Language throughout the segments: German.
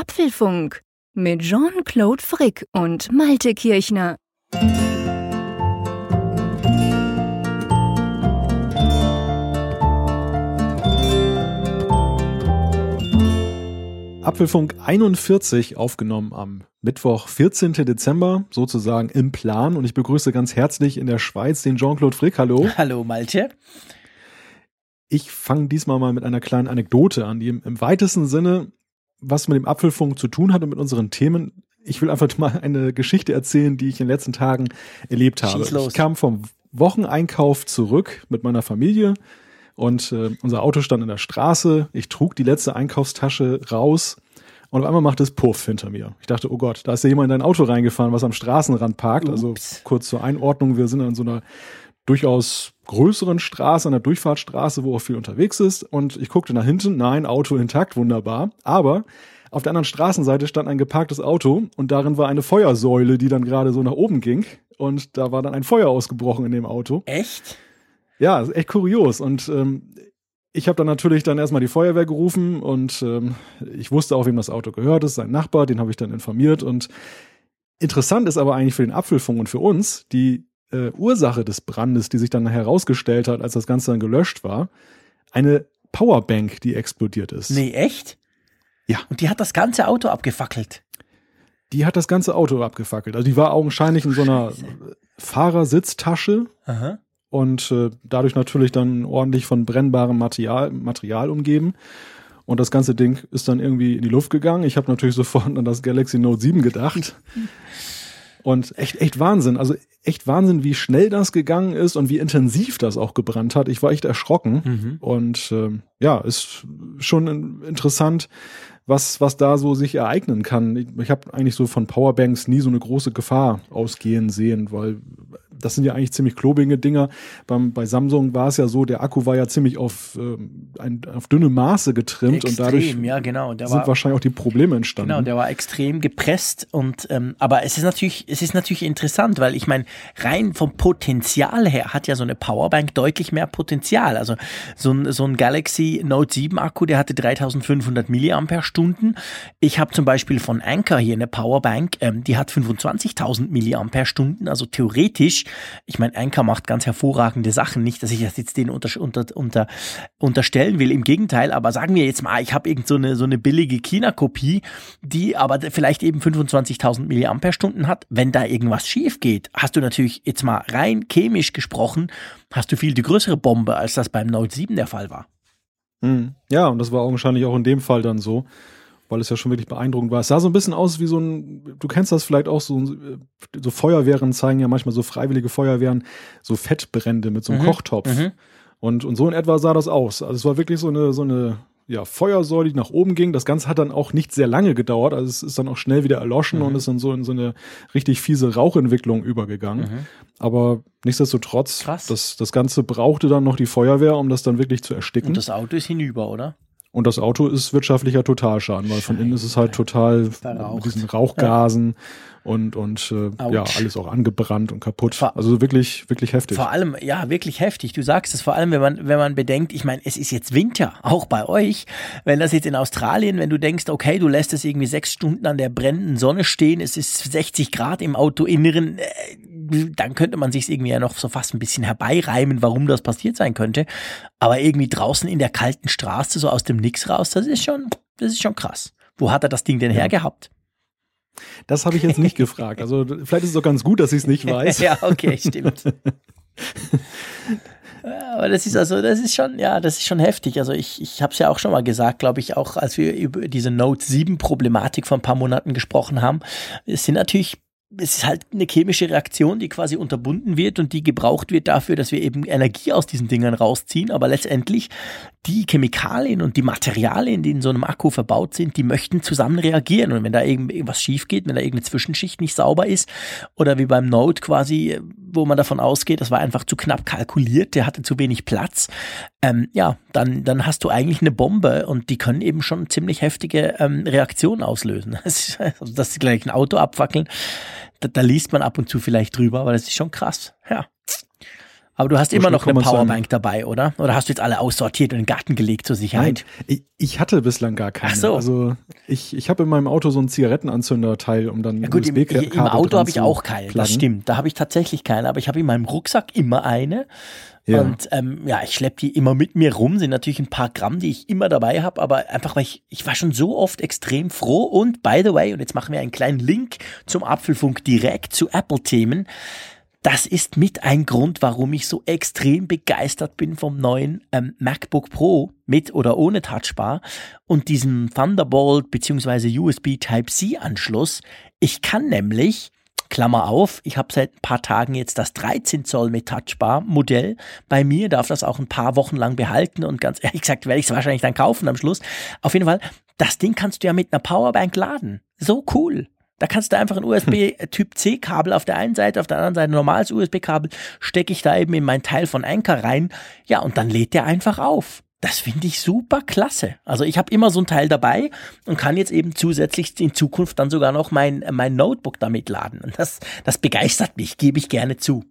Apfelfunk mit Jean-Claude Frick und Malte Kirchner. Apfelfunk 41 aufgenommen am Mittwoch, 14. Dezember, sozusagen im Plan. Und ich begrüße ganz herzlich in der Schweiz den Jean-Claude Frick. Hallo. Hallo Malte. Ich fange diesmal mal mit einer kleinen Anekdote an, die im, im weitesten Sinne was mit dem Apfelfunk zu tun hat und mit unseren Themen. Ich will einfach mal eine Geschichte erzählen, die ich in den letzten Tagen erlebt habe. Ich kam vom Wocheneinkauf zurück mit meiner Familie und äh, unser Auto stand in der Straße. Ich trug die letzte Einkaufstasche raus und auf einmal macht es Puff hinter mir. Ich dachte, oh Gott, da ist ja jemand in dein Auto reingefahren, was am Straßenrand parkt. Also Ups. Also kurz zur Einordnung, wir sind an so einer durchaus größeren Straße, einer Durchfahrtsstraße, wo auch viel unterwegs ist. Und ich guckte nach hinten, nein, Auto intakt, wunderbar. Aber auf der anderen Straßenseite stand ein geparktes Auto und darin war eine Feuersäule, die dann gerade so nach oben ging. Und da war dann ein Feuer ausgebrochen in dem Auto. Echt? Ja, echt kurios. Und ähm, ich habe dann natürlich dann erstmal die Feuerwehr gerufen und ähm, ich wusste auch, wem das Auto gehört. Ist sein Nachbar, den habe ich dann informiert. Und interessant ist aber eigentlich für den Apfelfunk und für uns, die äh, Ursache des Brandes, die sich dann herausgestellt hat, als das Ganze dann gelöscht war, eine Powerbank, die explodiert ist. Nee, echt? Ja. Und die hat das ganze Auto abgefackelt. Die hat das ganze Auto abgefackelt. Also die war augenscheinlich in so einer Fahrersitztasche Aha. und äh, dadurch natürlich dann ordentlich von brennbarem Material, Material umgeben. Und das ganze Ding ist dann irgendwie in die Luft gegangen. Ich habe natürlich sofort an das Galaxy Note 7 gedacht. Und echt, echt Wahnsinn. Also echt Wahnsinn, wie schnell das gegangen ist und wie intensiv das auch gebrannt hat. Ich war echt erschrocken. Mhm. Und ähm, ja, ist schon interessant, was, was da so sich ereignen kann. Ich, ich habe eigentlich so von Powerbanks nie so eine große Gefahr ausgehen sehen, weil das sind ja eigentlich ziemlich klobige Dinger. Beim, bei Samsung war es ja so, der Akku war ja ziemlich auf, ähm, ein, auf dünne Maße getrimmt extrem, und dadurch ja, genau. sind war, wahrscheinlich auch die Probleme entstanden. Genau, der war extrem gepresst und ähm, aber es ist natürlich, es ist natürlich interessant, weil ich meine, rein vom Potenzial her hat ja so eine Powerbank deutlich mehr Potenzial. Also so ein, so ein Galaxy Note 7 Akku, der hatte 3500 Milliampere-Stunden. Ich habe zum Beispiel von Anker hier eine Powerbank, ähm, die hat 25.000 Milliampere-Stunden, also theoretisch ich meine, Anker macht ganz hervorragende Sachen. Nicht, dass ich das jetzt denen unter, unter, unter, unterstellen will. Im Gegenteil, aber sagen wir jetzt mal, ich habe irgend so eine, so eine billige China-Kopie, die aber vielleicht eben 25.000 Milliampere-Stunden hat. Wenn da irgendwas schief geht, hast du natürlich jetzt mal rein chemisch gesprochen, hast du viel die größere Bombe, als das beim Note 7 der Fall war. Hm. Ja, und das war augenscheinlich auch in dem Fall dann so weil es ja schon wirklich beeindruckend war. Es sah so ein bisschen aus wie so ein, du kennst das vielleicht auch, so, so Feuerwehren zeigen ja manchmal so freiwillige Feuerwehren, so Fettbrände mit so einem mhm. Kochtopf. Mhm. Und, und so in etwa sah das aus. Also es war wirklich so eine, so eine ja, Feuersäule, die nach oben ging. Das Ganze hat dann auch nicht sehr lange gedauert. Also es ist dann auch schnell wieder erloschen mhm. und ist dann so in so eine richtig fiese Rauchentwicklung übergegangen. Mhm. Aber nichtsdestotrotz, Krass. Das, das Ganze brauchte dann noch die Feuerwehr, um das dann wirklich zu ersticken. Und das Auto ist hinüber, oder? Und das Auto ist wirtschaftlicher Totalschaden, weil von innen ist es halt total Verraucht. mit diesen Rauchgasen ja. und, und äh, ja, alles auch angebrannt und kaputt. Vor, also wirklich, wirklich heftig. Vor allem, ja, wirklich heftig. Du sagst es vor allem, wenn man, wenn man bedenkt, ich meine, es ist jetzt Winter, auch bei euch. Wenn das jetzt in Australien, wenn du denkst, okay, du lässt es irgendwie sechs Stunden an der brennenden Sonne stehen, es ist 60 Grad im Autoinneren, äh, dann könnte man sich irgendwie ja noch so fast ein bisschen herbeireimen, warum das passiert sein könnte. Aber irgendwie draußen in der kalten Straße, so aus dem Nix raus, das ist schon, das ist schon krass. Wo hat er das Ding denn ja. hergehabt? Das habe ich jetzt nicht gefragt. Also vielleicht ist es doch ganz gut, dass ich es nicht weiß. ja, okay, stimmt. Aber das ist also, das ist schon, ja, das ist schon heftig. Also ich, ich habe es ja auch schon mal gesagt, glaube ich, auch als wir über diese Note 7 Problematik vor ein paar Monaten gesprochen haben. Es sind natürlich es ist halt eine chemische Reaktion, die quasi unterbunden wird und die gebraucht wird dafür, dass wir eben Energie aus diesen Dingern rausziehen. Aber letztendlich die Chemikalien und die Materialien, die in so einem Akku verbaut sind, die möchten zusammen reagieren. Und wenn da irgendwas schief geht, wenn da irgendeine Zwischenschicht nicht sauber ist oder wie beim Node quasi, wo man davon ausgeht, das war einfach zu knapp kalkuliert, der hatte zu wenig Platz, ähm, ja, dann, dann hast du eigentlich eine Bombe und die können eben schon ziemlich heftige ähm, Reaktionen auslösen. also, dass sie gleich ein Auto abfackeln, da, da liest man ab und zu vielleicht drüber, aber das ist schon krass. Ja. Aber du hast immer noch eine. Powerbank dabei, oder? Oder hast du jetzt alle aussortiert und in den Garten gelegt zur Sicherheit? ich, ich hatte bislang gar keine. Ach so. Also ich, ich habe in meinem Auto so ein Zigarettenanzünderteil, um dann Ja gut, im, im Auto habe ich auch keine, das stimmt. Da habe ich tatsächlich keine, aber ich habe in meinem Rucksack immer eine. Ja. Und ähm, ja, ich schleppe die immer mit mir rum, sind natürlich ein paar Gramm, die ich immer dabei habe, aber einfach, weil ich, ich war schon so oft extrem froh und by the way, und jetzt machen wir einen kleinen Link zum Apfelfunk direkt zu Apple-Themen. Das ist mit ein Grund, warum ich so extrem begeistert bin vom neuen ähm, MacBook Pro mit oder ohne Touchbar und diesem Thunderbolt bzw. USB Type-C Anschluss. Ich kann nämlich Klammer auf, ich habe seit ein paar Tagen jetzt das 13 Zoll mit Touchbar Modell. Bei mir darf das auch ein paar Wochen lang behalten und ganz ehrlich gesagt werde ich es wahrscheinlich dann kaufen am Schluss. Auf jeden Fall, das Ding kannst du ja mit einer Powerbank laden. So cool. Da kannst du einfach ein USB Typ C Kabel auf der einen Seite, auf der anderen Seite ein normales USB Kabel, stecke ich da eben in mein Teil von Anker rein. Ja, und dann lädt der einfach auf. Das finde ich super klasse. Also ich habe immer so ein Teil dabei und kann jetzt eben zusätzlich in Zukunft dann sogar noch mein, mein Notebook damit laden. Und das, das begeistert mich, gebe ich gerne zu.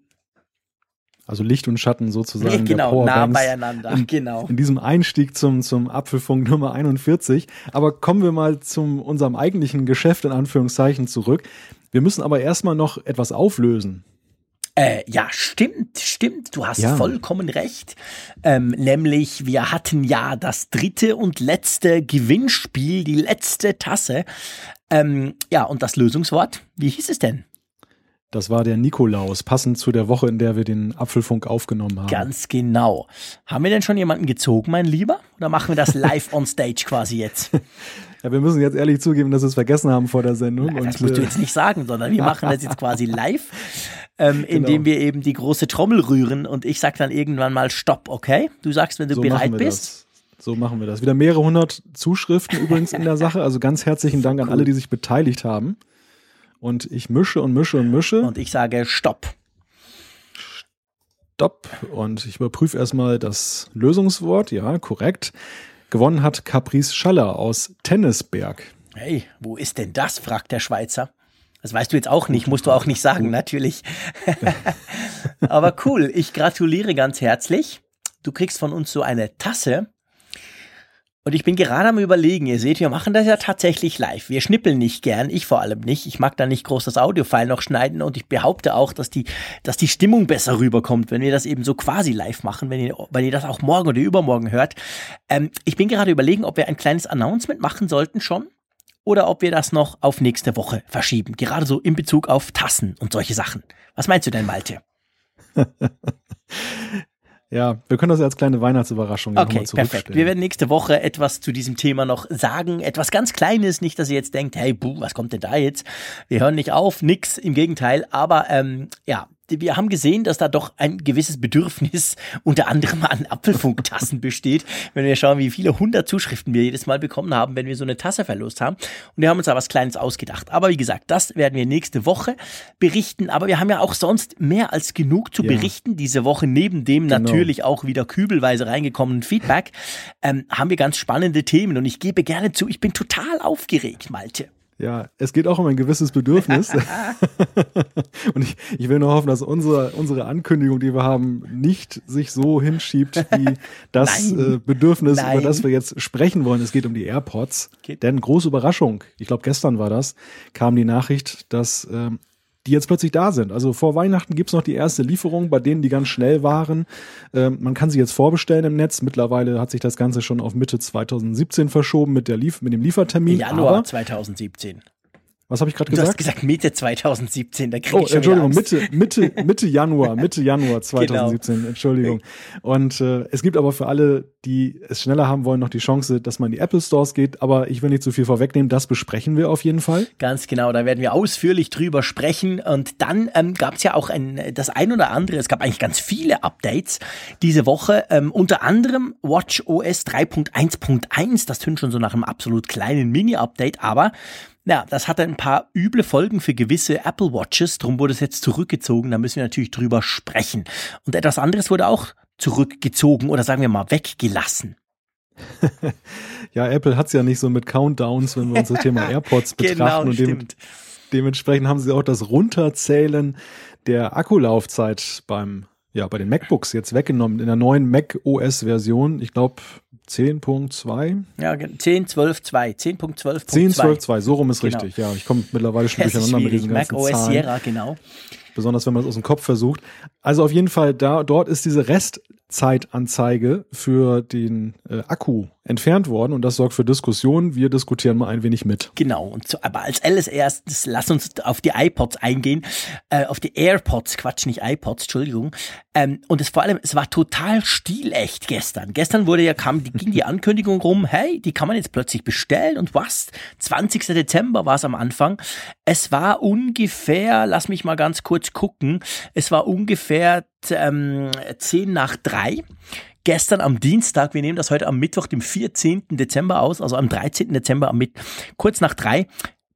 Also Licht und Schatten sozusagen. Genau, nah beieinander. In, genau. in diesem Einstieg zum, zum Apfelfunk Nummer 41. Aber kommen wir mal zum unserem eigentlichen Geschäft in Anführungszeichen zurück. Wir müssen aber erstmal noch etwas auflösen. Äh, ja, stimmt, stimmt. Du hast Ja. vollkommen recht. Ähm, nämlich, wir hatten ja das dritte und letzte Gewinnspiel, die letzte Tasse. Ähm, ja, und das Lösungswort, wie hieß es denn? Das war der Nikolaus, passend zu der Woche, in der wir den Apfelfunk aufgenommen haben. Ganz genau. Haben wir denn schon jemanden gezogen, mein Lieber? Oder machen wir das live on stage quasi jetzt? Ja, wir müssen jetzt ehrlich zugeben, dass wir es vergessen haben vor der Sendung. Na, das musst du äh, jetzt nicht sagen, sondern wir machen das jetzt quasi live, ähm, indem Genau. wir eben die große Trommel rühren und ich sag dann irgendwann mal Stopp, okay? Du sagst, wenn du so bereit bist. Das. So machen wir das. Wieder mehrere hundert Zuschriften übrigens in der Sache. Also ganz herzlichen Dank an alle, die sich beteiligt haben. Und ich mische und mische und mische. Und ich sage Stopp. Stopp. Und ich überprüfe erstmal das Lösungswort. Ja, korrekt. Gewonnen hat Caprice Schaller aus Tennisberg. Hey, wo ist denn das? fragt der Schweizer. Das weißt du jetzt auch nicht, musst du auch nicht sagen, natürlich. Aber cool, ich gratuliere ganz herzlich. Du kriegst von uns so eine Tasse. Und ich bin gerade am überlegen, ihr seht, wir machen das ja tatsächlich live. Wir schnippeln nicht gern, ich vor allem nicht. Ich mag da nicht groß das Audiofile noch schneiden und ich behaupte auch, dass die, dass die Stimmung besser rüberkommt, wenn wir das eben so quasi live machen, wenn ihr, wenn ihr das auch morgen oder übermorgen hört. Ähm, ich bin gerade überlegen, ob wir ein kleines Announcement machen sollten schon oder ob wir das noch auf nächste Woche verschieben. Gerade so in Bezug auf Tassen und solche Sachen. Was meinst du denn, Malte? Ja, wir können das als kleine Weihnachtsüberraschung Okay, nochmal perfekt. Wir werden nächste Woche etwas zu diesem Thema noch sagen. Etwas ganz Kleines. Nicht, dass ihr jetzt denkt, hey, buh, was kommt denn da jetzt? Wir hören nicht auf, nix. Im Gegenteil. Aber ähm, ja, wir haben gesehen, dass da doch ein gewisses Bedürfnis unter anderem an Apfelfunktassen besteht. Wenn wir schauen, wie viele hundert Zuschriften wir jedes Mal bekommen haben, wenn wir so eine Tasse verlost haben. Und wir haben uns da was Kleines ausgedacht. Aber wie gesagt, das werden wir nächste Woche berichten. Aber wir haben ja auch sonst mehr als genug zu Ja. berichten diese Woche. Neben dem Genau. natürlich auch wieder kübelweise reingekommenen Feedback, ähm, haben wir ganz spannende Themen. Und ich gebe gerne zu, ich bin total aufgeregt, Malte. Ja, es geht auch um ein gewisses Bedürfnis. und ich, ich will nur hoffen, dass unsere, unsere Ankündigung, die wir haben, nicht sich so hinschiebt wie das Nein. äh, Bedürfnis, Nein. über das wir jetzt sprechen wollen. Es geht um die AirPods. Geht- Denn große Überraschung, ich glaube gestern war das, kam die Nachricht, dass ähm, die jetzt plötzlich da sind. Also vor Weihnachten gibt's noch die erste Lieferung, bei denen die ganz schnell waren. Ähm, man kann sie jetzt vorbestellen im Netz. Mittlerweile hat sich das Ganze schon auf Mitte 2017 verschoben mit, der Lief mit dem Liefertermin. Januar Aber, 2017. was habe ich gerade Du hast gesagt? gesagt Mitte 2017, da kriege Oh, ich schon Entschuldigung. Mitte, Mitte, Mitte Januar, Mitte Januar 2017, Entschuldigung. Und äh, es gibt aber für alle, die es schneller haben wollen, noch die Chance, dass man in die Apple Stores geht. Aber ich will nicht zu viel vorwegnehmen, das besprechen wir auf jeden Fall. Ganz genau, da werden wir ausführlich drüber sprechen. Und dann ähm, gab es ja auch ein, das ein oder andere, es gab eigentlich ganz viele Updates diese Woche. Ähm, unter anderem Watch OS 3.1.1, das tönt schon so nach einem absolut kleinen Mini-Update, aber ja, das hatte ein paar üble Folgen für gewisse Apple Watches, drum wurde es jetzt zurückgezogen, da müssen wir natürlich drüber sprechen. Und etwas anderes wurde auch zurückgezogen oder sagen wir mal weggelassen. Ja, Apple hat's ja nicht so mit Countdowns, wenn wir uns das Thema AirPods betrachten. Genau, und dem, dementsprechend haben sie auch das Runterzählen der Akkulaufzeit beim ja, bei den MacBooks jetzt weggenommen. In der neuen Mac OS Version, ich glaube 10.2. Ja, 10, 12, 2. 10.12.2. 10, 12, 2. So rum ist genau. richtig. Ja, ich komme mittlerweile schon durcheinander mit diesen ganzen Mac OS Zahlen. Sierra, genau. Besonders wenn man es aus dem Kopf versucht. Also auf jeden Fall da, dort ist diese Restzeitanzeige für den äh, Akku entfernt worden und das sorgt für Diskussionen. Wir diskutieren mal ein wenig mit. Genau. Und so, aber als allererstes lass uns auf die iPods eingehen, äh, auf die AirPods, Quatsch, nicht iPods, Entschuldigung. Ähm, und es vor allem, es war total stilecht gestern. Gestern wurde ja kam, die, ging die Ankündigung rum, hey, die kann man jetzt plötzlich bestellen und was? 20. Dezember war es am Anfang. Es war ungefähr, lass mich mal ganz kurz gucken, es war ungefähr ähm, 10 nach 3 gestern am Dienstag, wir nehmen das heute am Mittwoch, dem 14. Dezember aus, also am 13. Dezember am Mittwoch, kurz nach drei,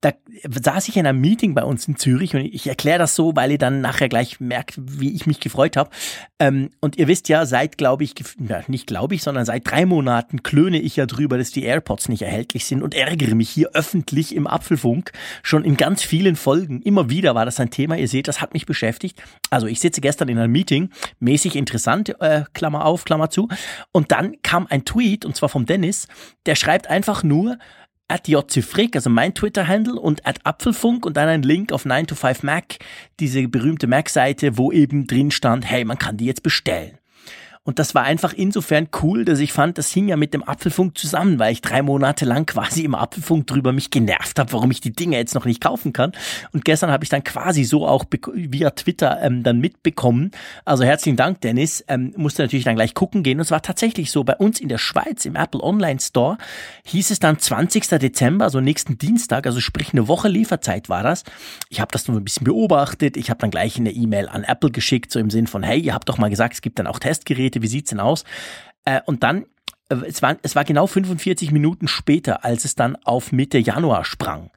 da saß ich in einem Meeting bei uns in Zürich und ich erkläre das so, weil ihr dann nachher gleich merkt, wie ich mich gefreut habe. Ähm, und ihr wisst ja, seit glaube ich, na, nicht glaube ich, sondern seit drei Monaten klöne ich ja drüber, dass die AirPods nicht erhältlich sind und ärgere mich hier öffentlich im Apfelfunk. Schon in ganz vielen Folgen, immer wieder war das ein Thema. Ihr seht, das hat mich beschäftigt. Also ich sitze gestern in einem Meeting, mäßig interessant, äh, Klammer auf, Klammer zu. Und dann kam ein Tweet, und zwar vom Dennis, der schreibt einfach nur, at jcfrick, also mein Twitter-Handle und at Apfelfunk und dann ein Link auf 9to5Mac, diese berühmte Mac-Seite, wo eben drin stand, hey, man kann die jetzt bestellen. Und das war einfach insofern cool, dass ich fand, das hing ja mit dem Apfelfunk zusammen, weil ich drei Monate lang quasi im Apfelfunk drüber mich genervt habe, warum ich die Dinge jetzt noch nicht kaufen kann. Und gestern habe ich dann quasi so auch via Twitter ähm, dann mitbekommen. Also herzlichen Dank, Dennis. Ähm, musste natürlich dann gleich gucken gehen. Und es war tatsächlich so, bei uns in der Schweiz im Apple Online Store hieß es dann 20. Dezember, also nächsten Dienstag, also sprich eine Woche Lieferzeit war das. Ich habe das nur ein bisschen beobachtet. Ich habe dann gleich eine E-Mail an Apple geschickt, so im Sinn von, hey, ihr habt doch mal gesagt, es gibt dann auch Testgeräte Geräte, wie sieht's denn aus? Äh, und dann, äh, es, war, es war genau 45 Minuten später, als es dann auf Mitte Januar sprang.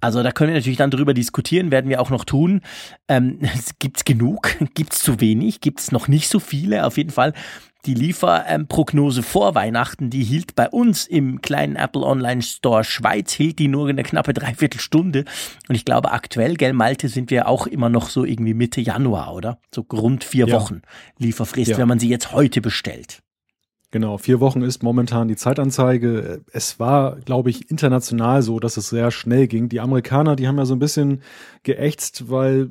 Also da können wir natürlich dann darüber diskutieren, werden wir auch noch tun. Ähm, gibt's genug? Gibt's zu wenig? Gibt's noch nicht so viele? Auf jeden Fall die Lieferprognose vor Weihnachten, die hielt bei uns im kleinen Apple Online Store Schweiz, hielt die nur eine knappe Dreiviertelstunde. Und ich glaube, aktuell, gell, Malte, sind wir auch immer noch so irgendwie Mitte Januar, oder? So rund vier ja. Wochen Lieferfrist, ja. wenn man sie jetzt heute bestellt. Genau, vier Wochen ist momentan die Zeitanzeige. Es war, glaube ich, international so, dass es sehr schnell ging. Die Amerikaner, die haben ja so ein bisschen geächtzt, weil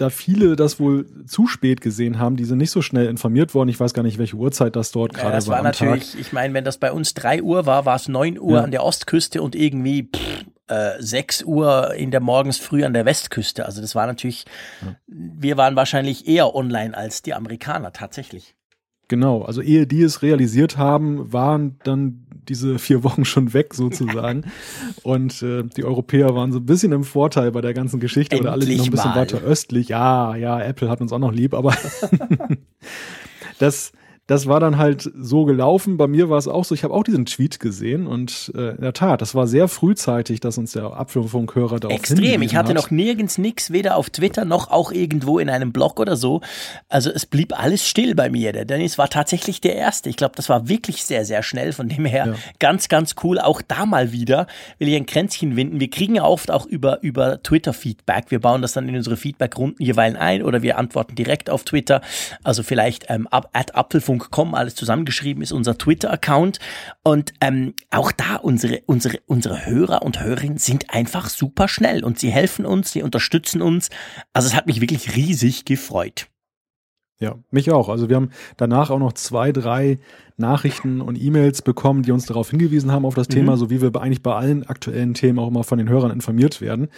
da viele das wohl zu spät gesehen haben, die sind nicht so schnell informiert worden. Ich weiß gar nicht, welche Uhrzeit das dort gerade das war. Das war natürlich, Tag. ich meine, wenn das bei uns drei Uhr war, war es neun Uhr ja. an der Ostküste und irgendwie pff, äh, 6 Uhr in der morgens früh an der Westküste. Also das war natürlich, ja. wir waren wahrscheinlich eher online als die Amerikaner tatsächlich. Genau, also ehe die es realisiert haben, waren dann diese vier Wochen schon weg sozusagen. Und äh, die Europäer waren so ein bisschen im Vorteil bei der ganzen Geschichte Endlich oder alle, die noch ein bisschen mal. weiter östlich. Ja, ja, Apple hat uns auch noch lieb, aber das das war dann halt so gelaufen. Bei mir war es auch so, ich habe auch diesen Tweet gesehen und äh, in der Tat, das war sehr frühzeitig, dass uns der Apfelfunkhörer darauf Extrem, ich hatte hat. noch nirgends nix, weder auf Twitter noch auch irgendwo in einem Blog oder so. Also es blieb alles still bei mir. Der Dennis war tatsächlich der Erste. Ich glaube, das war wirklich sehr, sehr schnell. Von dem her ja. ganz, ganz cool. Auch da mal wieder will ich ein Kränzchen winden. Wir kriegen ja oft auch über, über Twitter Feedback. Wir bauen das dann in unsere Feedback-Runden jeweils ein oder wir antworten direkt auf Twitter. Also vielleicht ähm, at Apfelfunk apfelfunk.com, alles zusammengeschrieben ist unser Twitter-Account. Und ähm, auch da, unsere, unsere, unsere Hörer und Hörerinnen sind einfach super schnell und sie helfen uns, sie unterstützen uns. Also es hat mich wirklich riesig gefreut. Ja, mich auch. Also wir haben danach auch noch zwei, drei Nachrichten und E-Mails bekommen, die uns darauf hingewiesen haben auf das mhm. Thema, so wie wir eigentlich bei allen aktuellen Themen auch immer von den Hörern informiert werden.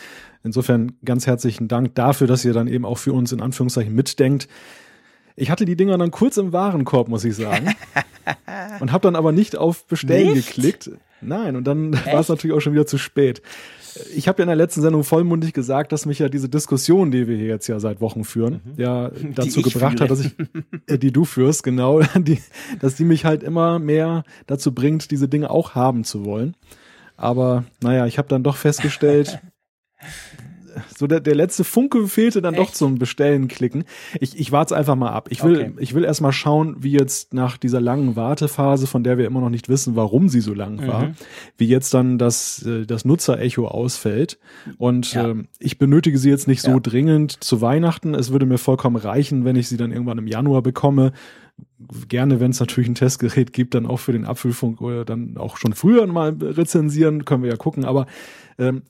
Insofern ganz herzlichen Dank dafür, dass ihr dann eben auch für uns in Anführungszeichen mitdenkt. Ich hatte die Dinger dann kurz im Warenkorb, muss ich sagen. und habe dann aber nicht auf Bestellen nicht? geklickt. Nein, und dann war es natürlich auch schon wieder zu spät. Ich habe ja in der letzten Sendung vollmundig gesagt, dass mich ja diese Diskussion, die wir hier jetzt ja seit Wochen führen, mhm. ja dazu gebracht führe. hat, dass ich, äh, die du führst, genau, die, dass die mich halt immer mehr dazu bringt, diese Dinge auch haben zu wollen. Aber naja, ich habe dann doch festgestellt, so der, der letzte Funke fehlte dann Echt? doch zum Bestellen klicken. Ich, ich warte einfach mal ab. Ich will, okay. ich will erst mal schauen, wie jetzt nach dieser langen Wartephase, von der wir immer noch nicht wissen, warum sie so lang war, mhm. wie jetzt dann das, äh, das Nutzer-Echo ausfällt. Und ja. ähm, ich benötige sie jetzt nicht so ja. dringend zu Weihnachten. Es würde mir vollkommen reichen, wenn ich sie dann irgendwann im Januar bekomme gerne, wenn es natürlich ein Testgerät gibt, dann auch für den Apfelfunk oder dann auch schon früher mal rezensieren, können wir ja gucken. Aber ähm,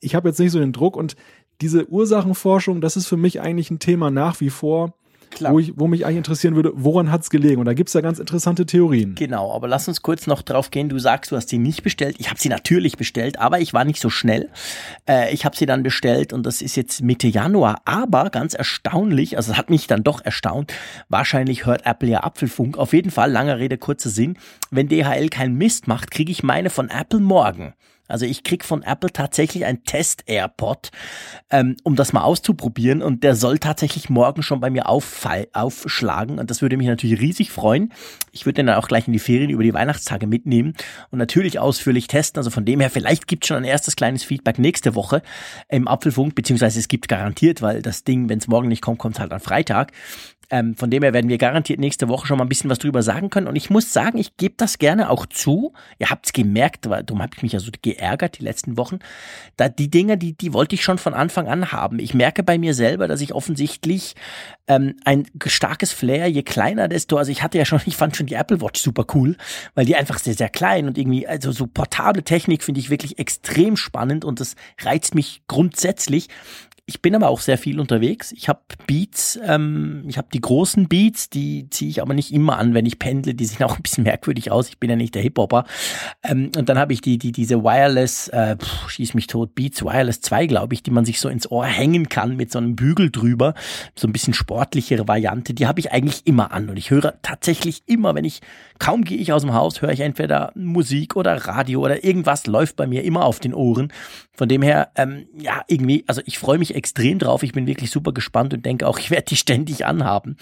ich habe jetzt nicht so den Druck und diese Ursachenforschung, das ist für mich eigentlich ein Thema nach wie vor, Klar. Wo, ich, wo mich eigentlich interessieren würde, woran hat's gelegen? Und da gibt's ja ganz interessante Theorien. Genau, aber lass uns kurz noch drauf gehen. Du sagst, du hast sie nicht bestellt. Ich habe sie natürlich bestellt, aber ich war nicht so schnell. Äh, ich habe sie dann bestellt und das ist jetzt Mitte Januar. Aber ganz erstaunlich, also es hat mich dann doch erstaunt, wahrscheinlich hört Apple ja Apfelfunk. Auf jeden Fall, langer Rede, kurzer Sinn. Wenn DHL keinen Mist macht, kriege ich meine von Apple morgen. Also ich krieg von Apple tatsächlich ein Test-AirPod, ähm, um das mal auszuprobieren und der soll tatsächlich morgen schon bei mir aufschlagen und das würde mich natürlich riesig freuen. Ich würde den dann auch gleich in die Ferien über die Weihnachtstage mitnehmen und natürlich ausführlich testen. Also von dem her, vielleicht gibt es schon ein erstes kleines Feedback nächste Woche im Apfelfunk, beziehungsweise es gibt garantiert, weil das Ding, wenn es morgen nicht kommt, kommt halt am Freitag. Ähm, von dem her werden wir garantiert nächste Woche schon mal ein bisschen was drüber sagen können. Und ich muss sagen, ich gebe das gerne auch zu. Ihr habt es gemerkt, darum habe ich mich ja so geärgert die letzten Wochen. Da die Dinge, die, die wollte ich schon von Anfang an haben. Ich merke bei mir selber, dass ich offensichtlich ähm, ein starkes Flair, je kleiner, desto, also ich hatte ja schon, ich fand schon die Apple Watch super cool, weil die einfach sehr, sehr klein und irgendwie, also so portable Technik finde ich wirklich extrem spannend und das reizt mich grundsätzlich. Ich bin aber auch sehr viel unterwegs. Ich habe Beats, ähm, ich habe die großen Beats, die ziehe ich aber nicht immer an, wenn ich pendle. Die sehen auch ein bisschen merkwürdig aus. Ich bin ja nicht der Hip-Hopper. Ähm, und dann habe ich die, die, diese Wireless, äh, pff, schieß mich tot, Beats Wireless 2, glaube ich, die man sich so ins Ohr hängen kann mit so einem Bügel drüber. So ein bisschen sportlichere Variante. Die habe ich eigentlich immer an. Und ich höre tatsächlich immer, wenn ich, kaum gehe ich aus dem Haus, höre ich entweder Musik oder Radio oder irgendwas läuft bei mir immer auf den Ohren. Von dem her, ähm, ja, irgendwie, also ich freue mich extrem drauf. Ich bin wirklich super gespannt und denke auch, ich werde die ständig anhaben.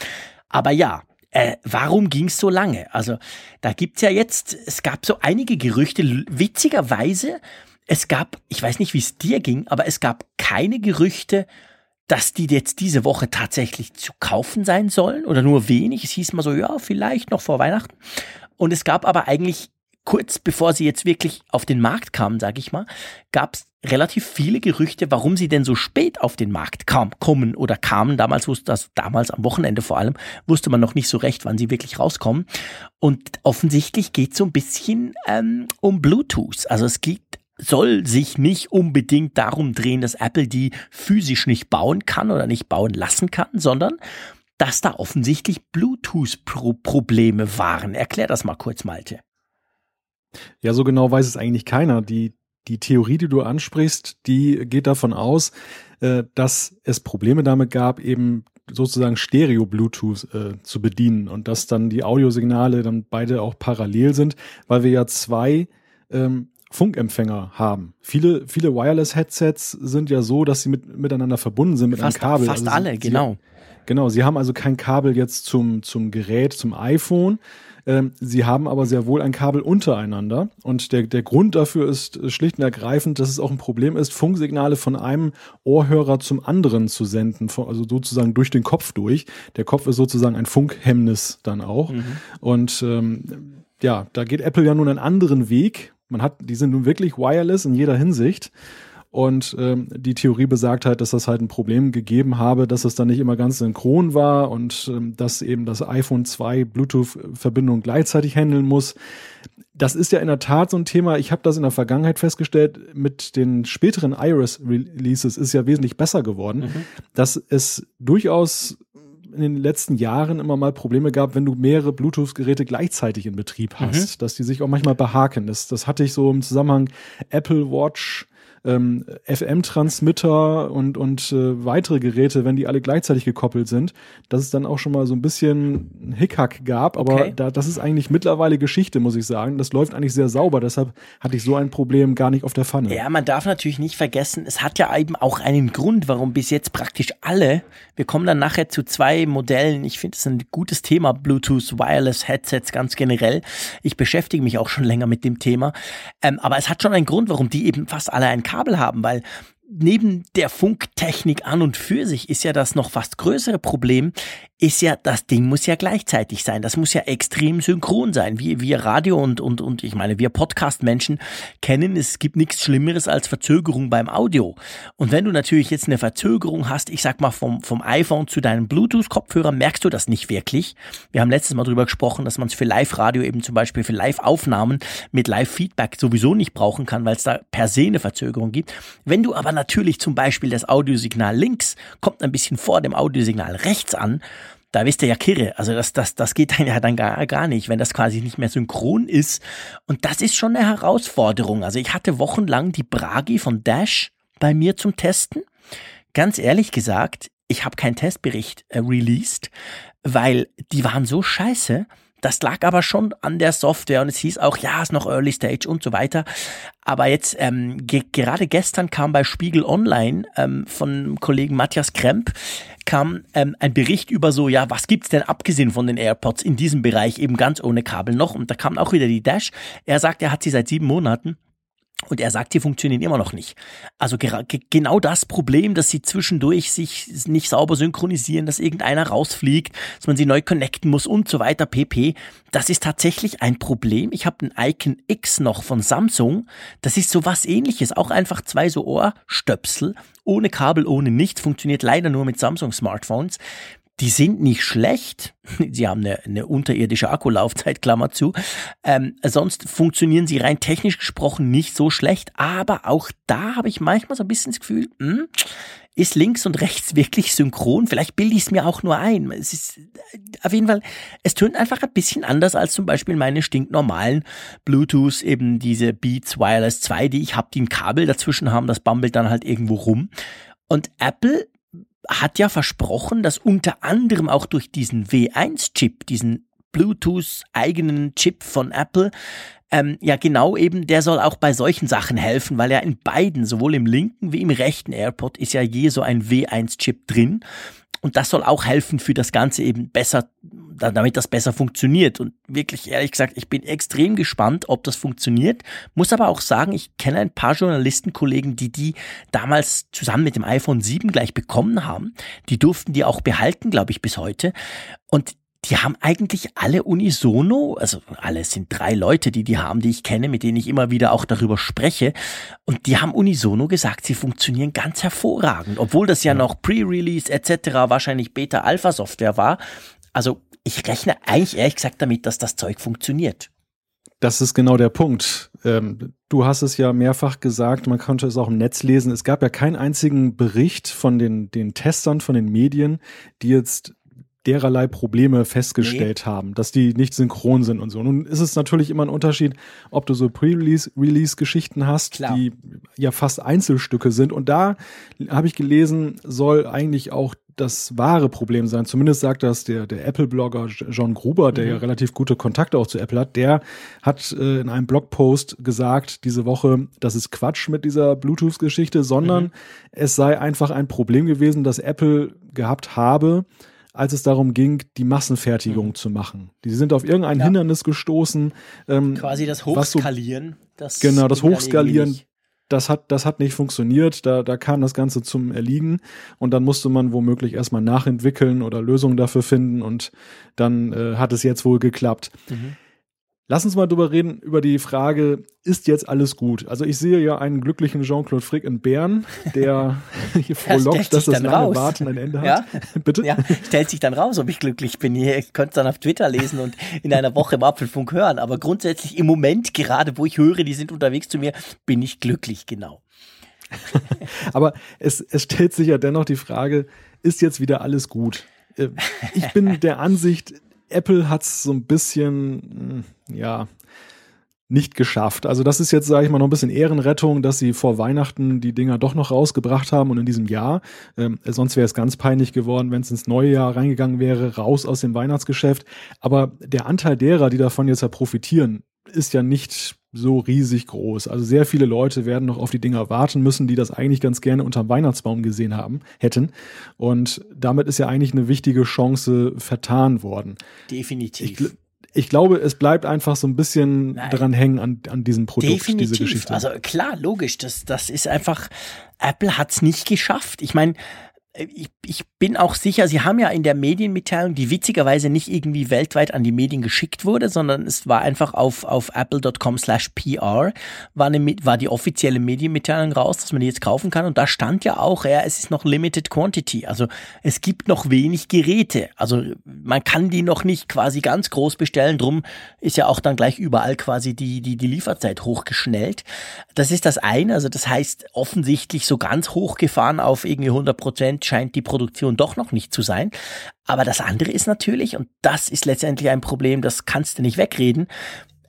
Aber ja, äh, warum ging's so lange? Also da gibt's ja jetzt, es gab so einige Gerüchte, witzigerweise, es gab, ich weiß nicht, wie es dir ging, aber es gab keine Gerüchte, dass die jetzt diese Woche tatsächlich zu kaufen sein sollen oder nur wenig. Es hieß mal so, ja, vielleicht noch vor Weihnachten. Und es gab aber eigentlich kurz bevor sie jetzt wirklich auf den Markt kamen, sage ich mal, gab es relativ viele Gerüchte, warum sie denn so spät auf den Markt kam, kommen oder kamen. Damals wusste das, damals am Wochenende vor allem, wusste man noch nicht so recht, wann sie wirklich rauskommen. Und offensichtlich geht es so ein bisschen ähm, um Bluetooth. Also es geht soll sich nicht unbedingt darum drehen, dass Apple die physisch nicht bauen kann oder nicht bauen lassen kann, sondern dass da offensichtlich Bluetooth-Probleme waren. Erklär das mal kurz, Malte. Ja, so genau weiß es eigentlich keiner. Die, die Theorie, die du ansprichst, die geht davon aus, äh, dass es Probleme damit gab, eben sozusagen Stereo-Bluetooth äh, zu bedienen und dass dann die Audiosignale dann beide auch parallel sind, weil wir ja zwei ähm, Funkempfänger haben. Viele, viele Wireless-Headsets sind ja so, dass sie mit, miteinander verbunden sind mit fast, einem Kabel. Fast also alle, sie, genau. Genau, sie haben also kein Kabel jetzt zum, zum Gerät, zum iPhone, ähm, sie haben aber sehr wohl ein Kabel untereinander. Und der, der Grund dafür ist schlicht und ergreifend, dass es auch ein Problem ist, Funksignale von einem Ohrhörer zum anderen zu senden, also sozusagen durch den Kopf durch. Der Kopf ist sozusagen ein Funkhemmnis dann auch. Mhm. Und ähm, ja, da geht Apple ja nun einen anderen Weg. Man hat, die sind nun wirklich wireless in jeder Hinsicht. Und ähm, die Theorie besagt halt, dass das halt ein Problem gegeben habe, dass es dann nicht immer ganz synchron war und ähm, dass eben das iPhone 2 Bluetooth-Verbindung gleichzeitig handeln muss. Das ist ja in der Tat so ein Thema. Ich habe das in der Vergangenheit festgestellt, mit den späteren iOS-Releases ist ja wesentlich besser geworden, mhm. dass es durchaus in den letzten Jahren immer mal Probleme gab, wenn du mehrere Bluetooth-Geräte gleichzeitig in Betrieb hast, mhm. dass die sich auch manchmal behaken. Das, das hatte ich so im Zusammenhang Apple Watch ähm, FM-Transmitter und, und äh, weitere Geräte, wenn die alle gleichzeitig gekoppelt sind, dass es dann auch schon mal so ein bisschen Hickhack gab. Aber okay. da, das ist eigentlich mittlerweile Geschichte, muss ich sagen. Das läuft eigentlich sehr sauber. Deshalb hatte ich so ein Problem gar nicht auf der Pfanne. Ja, man darf natürlich nicht vergessen, es hat ja eben auch einen Grund, warum bis jetzt praktisch alle, wir kommen dann nachher zu zwei Modellen. Ich finde es ein gutes Thema, Bluetooth, Wireless Headsets ganz generell. Ich beschäftige mich auch schon länger mit dem Thema. Ähm, aber es hat schon einen Grund, warum die eben fast alle ein Kabel haben, weil neben der Funktechnik an und für sich ist ja das noch fast größere Problem, ist ja, das Ding muss ja gleichzeitig sein. Das muss ja extrem synchron sein. Wir, wir Radio und, und, und ich meine, wir Podcast-Menschen kennen, es gibt nichts Schlimmeres als Verzögerung beim Audio. Und wenn du natürlich jetzt eine Verzögerung hast, ich sag mal vom, vom iPhone zu deinem Bluetooth-Kopfhörer, merkst du das nicht wirklich. Wir haben letztes Mal drüber gesprochen, dass man es für Live-Radio eben zum Beispiel für Live-Aufnahmen mit Live-Feedback sowieso nicht brauchen kann, weil es da per se eine Verzögerung gibt. Wenn du aber natürlich zum Beispiel das Audiosignal links kommt ein bisschen vor dem Audiosignal rechts an, da wisst ihr ja Kirre. Also das, das, das geht dann ja dann gar, gar nicht, wenn das quasi nicht mehr synchron ist. Und das ist schon eine Herausforderung. Also ich hatte wochenlang die Bragi von Dash bei mir zum Testen. Ganz ehrlich gesagt, ich habe keinen Testbericht äh, released, weil die waren so scheiße. Das lag aber schon an der Software und es hieß auch, ja, ist noch Early Stage und so weiter. Aber jetzt, ähm, ge gerade gestern kam bei Spiegel Online ähm, von Kollegen Matthias Kremp, kam ähm, ein Bericht über so, ja, was gibt's denn abgesehen von den AirPods in diesem Bereich eben ganz ohne Kabel noch? Und da kam auch wieder die Dash. Er sagt, er hat sie seit sieben Monaten und er sagt, die funktionieren immer noch nicht. Also genau das Problem, dass sie zwischendurch sich nicht sauber synchronisieren, dass irgendeiner rausfliegt, dass man sie neu connecten muss und so weiter, pp. Das ist tatsächlich ein Problem. Ich habe ein Icon X noch von Samsung. Das ist so was ähnliches. Auch einfach zwei so Ohrstöpsel. Ohne Kabel, ohne nichts. Funktioniert leider nur mit Samsung Smartphones. Die sind nicht schlecht. Sie haben eine, eine unterirdische Akkulaufzeit, Klammer zu. Ähm, sonst funktionieren sie rein technisch gesprochen nicht so schlecht. Aber auch da habe ich manchmal so ein bisschen das Gefühl, hm, ist links und rechts wirklich synchron? Vielleicht bilde ich es mir auch nur ein. Es ist äh, auf jeden Fall, es tönt einfach ein bisschen anders als zum Beispiel meine stinknormalen Bluetooth, eben diese Beats Wireless 2, die ich habe, die ein Kabel dazwischen haben, das bambelt dann halt irgendwo rum. Und Apple hat ja versprochen, dass unter anderem auch durch diesen W1-Chip, diesen Bluetooth-eigenen Chip von Apple, ähm, ja genau eben, der soll auch bei solchen Sachen helfen, weil ja in beiden, sowohl im linken wie im rechten AirPod, ist ja je so ein W1-Chip drin. Und das soll auch helfen für das Ganze eben besser, damit das besser funktioniert. Und wirklich ehrlich gesagt, ich bin extrem gespannt, ob das funktioniert. Muss aber auch sagen, ich kenne ein paar Journalistenkollegen, die die damals zusammen mit dem iPhone 7 gleich bekommen haben. Die durften die auch behalten, glaube ich, bis heute. Und die haben eigentlich alle unisono, also alle sind drei Leute, die die haben, die ich kenne, mit denen ich immer wieder auch darüber spreche. Und die haben unisono gesagt, sie funktionieren ganz hervorragend, obwohl das ja, ja. noch Pre-Release etc. wahrscheinlich Beta-Alpha-Software war. Also ich rechne eigentlich ehrlich gesagt damit, dass das Zeug funktioniert. Das ist genau der Punkt. Ähm, du hast es ja mehrfach gesagt, man konnte es auch im Netz lesen. Es gab ja keinen einzigen Bericht von den, den Testern, von den Medien, die jetzt dererlei Probleme festgestellt nee. haben, dass die nicht synchron sind und so. Nun ist es natürlich immer ein Unterschied, ob du so Pre-Release-Geschichten hast, Klar. die ja fast Einzelstücke sind. Und da habe ich gelesen, soll eigentlich auch das wahre Problem sein. Zumindest sagt das der, der Apple-Blogger John Gruber, der mhm. ja relativ gute Kontakte auch zu Apple hat. Der hat äh, in einem Blogpost gesagt diese Woche, das ist Quatsch mit dieser Bluetooth-Geschichte, sondern mhm. es sei einfach ein Problem gewesen, das Apple gehabt habe, als es darum ging, die Massenfertigung mhm. zu machen. Die sind auf irgendein ja. Hindernis gestoßen. Ähm, Quasi das Hochskalieren. Das genau, das Hochskalieren. Das hat, das hat nicht funktioniert, da, da kam das Ganze zum Erliegen und dann musste man womöglich erstmal nachentwickeln oder Lösungen dafür finden und dann äh, hat es jetzt wohl geklappt. Mhm. Lass uns mal drüber reden, über die Frage, ist jetzt alles gut? Also ich sehe ja einen glücklichen Jean-Claude Frick in Bern, der hier frohlockt, dass das lange raus. Warten ein Ende hat. Ja? Bitte? Ja, stellt sich dann raus, ob ich glücklich bin. Ihr könnt es dann auf Twitter lesen und in einer Woche im Apfelfunk hören. Aber grundsätzlich im Moment, gerade wo ich höre, die sind unterwegs zu mir, bin ich glücklich, genau. Aber es, es stellt sich ja dennoch die Frage, ist jetzt wieder alles gut? Äh, ich bin der Ansicht, Apple hat es so ein bisschen, hm, ja, nicht geschafft. Also das ist jetzt, sage ich mal, noch ein bisschen Ehrenrettung, dass sie vor Weihnachten die Dinger doch noch rausgebracht haben und in diesem Jahr. Ähm, sonst wäre es ganz peinlich geworden, wenn es ins neue Jahr reingegangen wäre, raus aus dem Weihnachtsgeschäft. Aber der Anteil derer, die davon jetzt ja profitieren, ist ja nicht so riesig groß. Also sehr viele Leute werden noch auf die Dinger warten müssen, die das eigentlich ganz gerne unterm Weihnachtsbaum gesehen haben, hätten. Und damit ist ja eigentlich eine wichtige Chance vertan worden. Definitiv. Ich, ich glaube, es bleibt einfach so ein bisschen Nein. dran hängen an, an diesem Produkt, Definitiv. diese Geschichte. Also klar, logisch, das, das ist einfach, Apple hat's nicht geschafft. Ich meine, ich, ich bin auch sicher, Sie haben ja in der Medienmitteilung, die witzigerweise nicht irgendwie weltweit an die Medien geschickt wurde, sondern es war einfach auf, auf apple.com slash PR, war, eine, war die offizielle Medienmitteilung raus, dass man die jetzt kaufen kann. Und da stand ja auch, ja, es ist noch Limited Quantity. Also es gibt noch wenig Geräte. Also man kann die noch nicht quasi ganz groß bestellen. Drum ist ja auch dann gleich überall quasi die, die, die Lieferzeit hochgeschnellt. Das ist das eine. Also das heißt offensichtlich so ganz hochgefahren auf irgendwie 100 Prozent scheint die Produktion doch noch nicht zu sein. Aber das andere ist natürlich, und das ist letztendlich ein Problem, das kannst du nicht wegreden,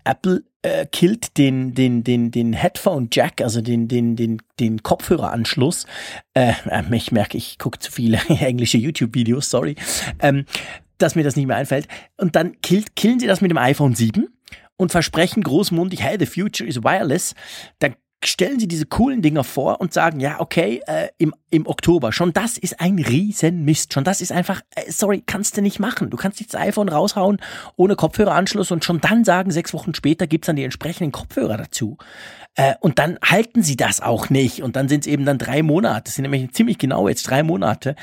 Apple äh, killt den, den, den, den Headphone Jack, also den, den, den, den Kopfhöreranschluss. Äh, äh ich merke, ich gucke zu viele englische YouTube-Videos, sorry, ähm, dass mir das nicht mehr einfällt. Und dann killt, killen sie das mit dem iPhone 7 und versprechen großmundig, hey, the future is wireless. Dann stellen sie diese coolen Dinger vor und sagen, ja, okay, äh, im, im Oktober. Schon das ist ein Riesenmist. Schon das ist einfach, äh, sorry, kannst du nicht machen. Du kannst nicht das iPhone raushauen ohne Kopfhöreranschluss und schon dann sagen, sechs Wochen später gibt's dann die entsprechenden Kopfhörer dazu. Äh, und dann halten sie das auch nicht. Und dann sind es eben dann drei Monate. Das sind nämlich ziemlich genau jetzt drei Monate.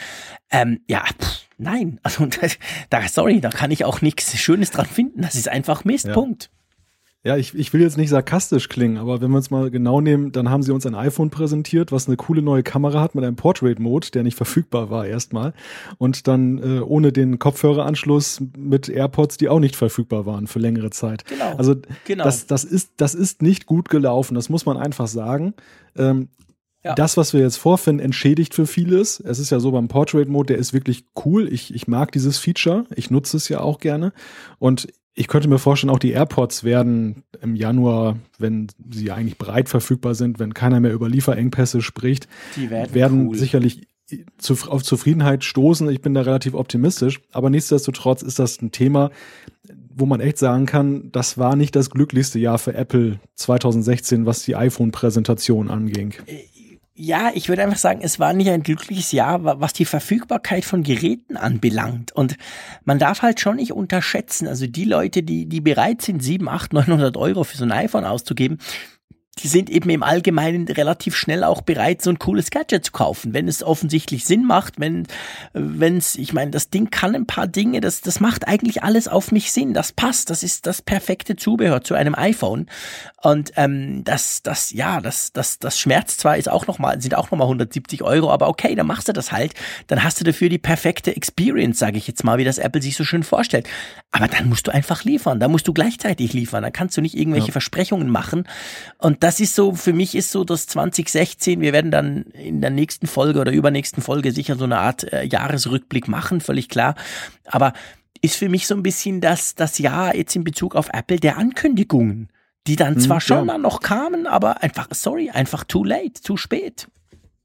Ähm, ja, pff, nein. Also da, sorry, da kann ich auch nichts Schönes dran finden. Das ist einfach Mist. Ja. Punkt. Ja, ich, ich will jetzt nicht sarkastisch klingen, aber wenn wir uns mal genau nehmen, dann haben sie uns ein iPhone präsentiert, was eine coole neue Kamera hat mit einem Portrait-Mode, der nicht verfügbar war erstmal. Und dann äh, ohne den Kopfhöreranschluss mit AirPods, die auch nicht verfügbar waren für längere Zeit. Genau. Also genau. Das, das, ist, das ist nicht gut gelaufen, das muss man einfach sagen. Ähm, ja. Das, was wir jetzt vorfinden, entschädigt für vieles. Es ist ja so beim Portrait Mode, der ist wirklich cool. Ich, ich mag dieses Feature. Ich nutze es ja auch gerne. Und ich könnte mir vorstellen, auch die AirPods werden im Januar, wenn sie eigentlich breit verfügbar sind, wenn keiner mehr über Lieferengpässe spricht, werden, werden cool. sicherlich zu, auf Zufriedenheit stoßen. Ich bin da relativ optimistisch. Aber nichtsdestotrotz ist das ein Thema, wo man echt sagen kann, das war nicht das glücklichste Jahr für Apple 2016, was die iPhone-Präsentation anging. Ja, ich würde einfach sagen, es war nicht ein glückliches Jahr, was die Verfügbarkeit von Geräten anbelangt. Und man darf halt schon nicht unterschätzen, also die Leute, die, die bereit sind, 7, 8, 900 Euro für so ein iPhone auszugeben, die sind eben im Allgemeinen relativ schnell auch bereit, so ein cooles Gadget zu kaufen, wenn es offensichtlich Sinn macht, wenn wenn's, ich meine, das Ding kann ein paar Dinge, das das macht eigentlich alles auf mich Sinn, das passt, das ist das perfekte Zubehör zu einem iPhone und ähm, das das ja, das das das schmerzt zwar, ist auch noch mal sind auch noch mal 170 Euro, aber okay, dann machst du das halt, dann hast du dafür die perfekte Experience, sage ich jetzt mal, wie das Apple sich so schön vorstellt. Aber dann musst du einfach liefern, da musst du gleichzeitig liefern, dann kannst du nicht irgendwelche ja. Versprechungen machen und das ist so, für mich ist so das 2016, wir werden dann in der nächsten Folge oder übernächsten Folge sicher so eine Art äh, Jahresrückblick machen, völlig klar. Aber ist für mich so ein bisschen das, das Jahr jetzt in Bezug auf Apple der Ankündigungen, die dann hm, zwar schon ja. mal noch kamen, aber einfach, sorry, einfach too late, zu spät.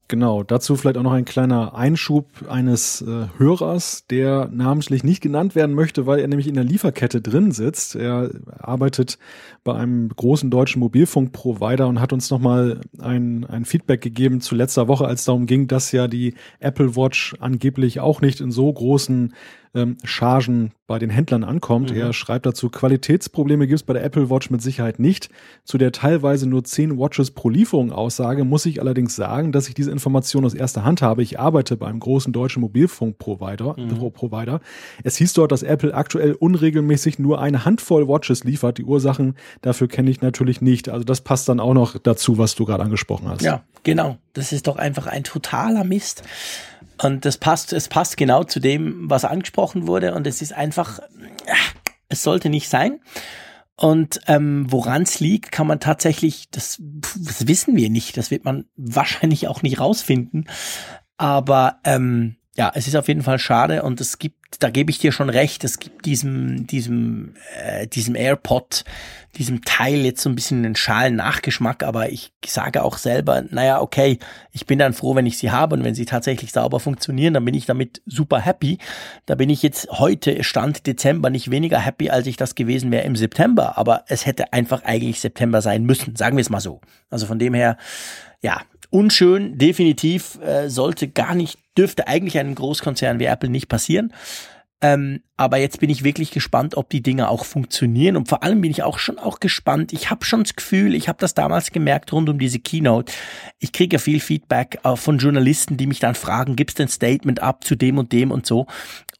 Genau, dazu vielleicht auch noch ein kleiner Einschub eines äh, Hörers, der namentlich nicht genannt werden möchte, weil er nämlich in der Lieferkette drin sitzt. Er arbeitet bei einem großen deutschen Mobilfunkprovider und hat uns nochmal ein, ein Feedback gegeben zu letzter Woche, als darum ging, dass ja die Apple Watch angeblich auch nicht in so großen ähm, Chargen bei den Händlern ankommt. Mhm. Er schreibt dazu, Qualitätsprobleme gibt es bei der Apple Watch mit Sicherheit nicht. Zu der teilweise nur 10 Watches pro Lieferung Aussage muss ich allerdings sagen, dass ich diese Information aus erster Hand habe. Ich arbeite bei einem großen deutschen Mobilfunkprovider. Mhm. Provider. Es hieß dort, dass Apple aktuell unregelmäßig nur eine Handvoll Watches liefert. Die Ursachen dafür kenne ich natürlich nicht. Also das passt dann auch noch dazu, was du gerade angesprochen hast. Ja, genau. Das ist doch einfach ein totaler Mist. Und das passt, es passt genau zu dem, was angesprochen wurde. Und es ist einfach, es sollte nicht sein. Und ähm, woran es liegt, kann man tatsächlich, das, das wissen wir nicht. Das wird man wahrscheinlich auch nicht rausfinden. Aber ähm, ja, es ist auf jeden Fall schade und es gibt, da gebe ich dir schon recht, es gibt diesem, diesem, äh, diesem AirPod, diesem Teil jetzt so ein bisschen einen schalen Nachgeschmack, aber ich sage auch selber, naja, okay, ich bin dann froh, wenn ich sie habe und wenn sie tatsächlich sauber funktionieren, dann bin ich damit super happy. Da bin ich jetzt heute, Stand Dezember, nicht weniger happy, als ich das gewesen wäre im September, aber es hätte einfach eigentlich September sein müssen, sagen wir es mal so. Also von dem her, ja, unschön, definitiv, äh, sollte gar nicht, dürfte eigentlich einem Großkonzern wie Apple nicht passieren. Ähm, aber jetzt bin ich wirklich gespannt, ob die Dinge auch funktionieren. Und vor allem bin ich auch schon auch gespannt. Ich habe schon das Gefühl, ich habe das damals gemerkt rund um diese Keynote. Ich kriege ja viel Feedback äh, von Journalisten, die mich dann fragen, gibst du ein Statement ab zu dem und dem und so.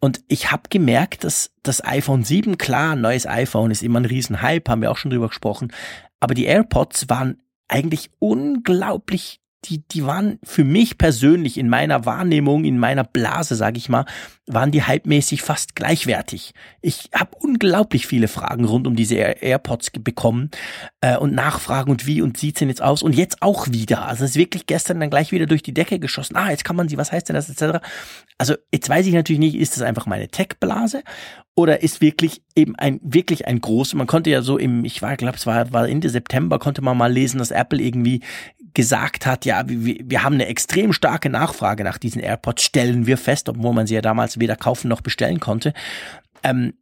Und ich habe gemerkt, dass das iPhone 7, klar, ein neues iPhone ist immer ein Riesenhype, haben wir auch schon drüber gesprochen. Aber die AirPods waren eigentlich unglaublich die, die waren für mich persönlich in meiner Wahrnehmung, in meiner Blase, sage ich mal, waren die halbmäßig fast gleichwertig. Ich habe unglaublich viele Fragen rund um diese AirPods bekommen äh, und Nachfragen und wie und sieht's denn jetzt aus und jetzt auch wieder. Also es ist wirklich gestern dann gleich wieder durch die Decke geschossen. Ah, jetzt kann man sie, was heißt denn das etc. Also jetzt weiß ich natürlich nicht, ist das einfach meine Tech-Blase oder ist wirklich eben ein wirklich ein großes. Man konnte ja so im, ich war, glaube es war, war Ende September, konnte man mal lesen, dass Apple irgendwie gesagt hat, ja, wir, wir haben eine extrem starke Nachfrage nach diesen AirPods, stellen wir fest, obwohl man sie ja damals weder kaufen noch bestellen konnte. Ähm,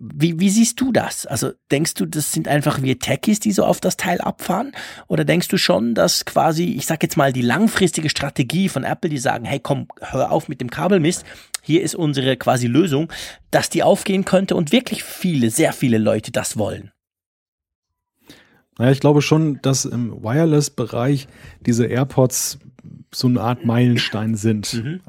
wie, wie siehst du das? Also denkst du, das sind einfach wir Techies, die so auf das Teil abfahren? Oder denkst du schon, dass quasi, ich sag jetzt mal, die langfristige Strategie von Apple, die sagen, hey komm, hör auf mit dem Kabelmist, hier ist unsere quasi Lösung, dass die aufgehen könnte und wirklich viele, sehr viele Leute das wollen? Naja, ich glaube schon, dass im Wireless-Bereich diese AirPods so eine Art Meilenstein sind. Mhm.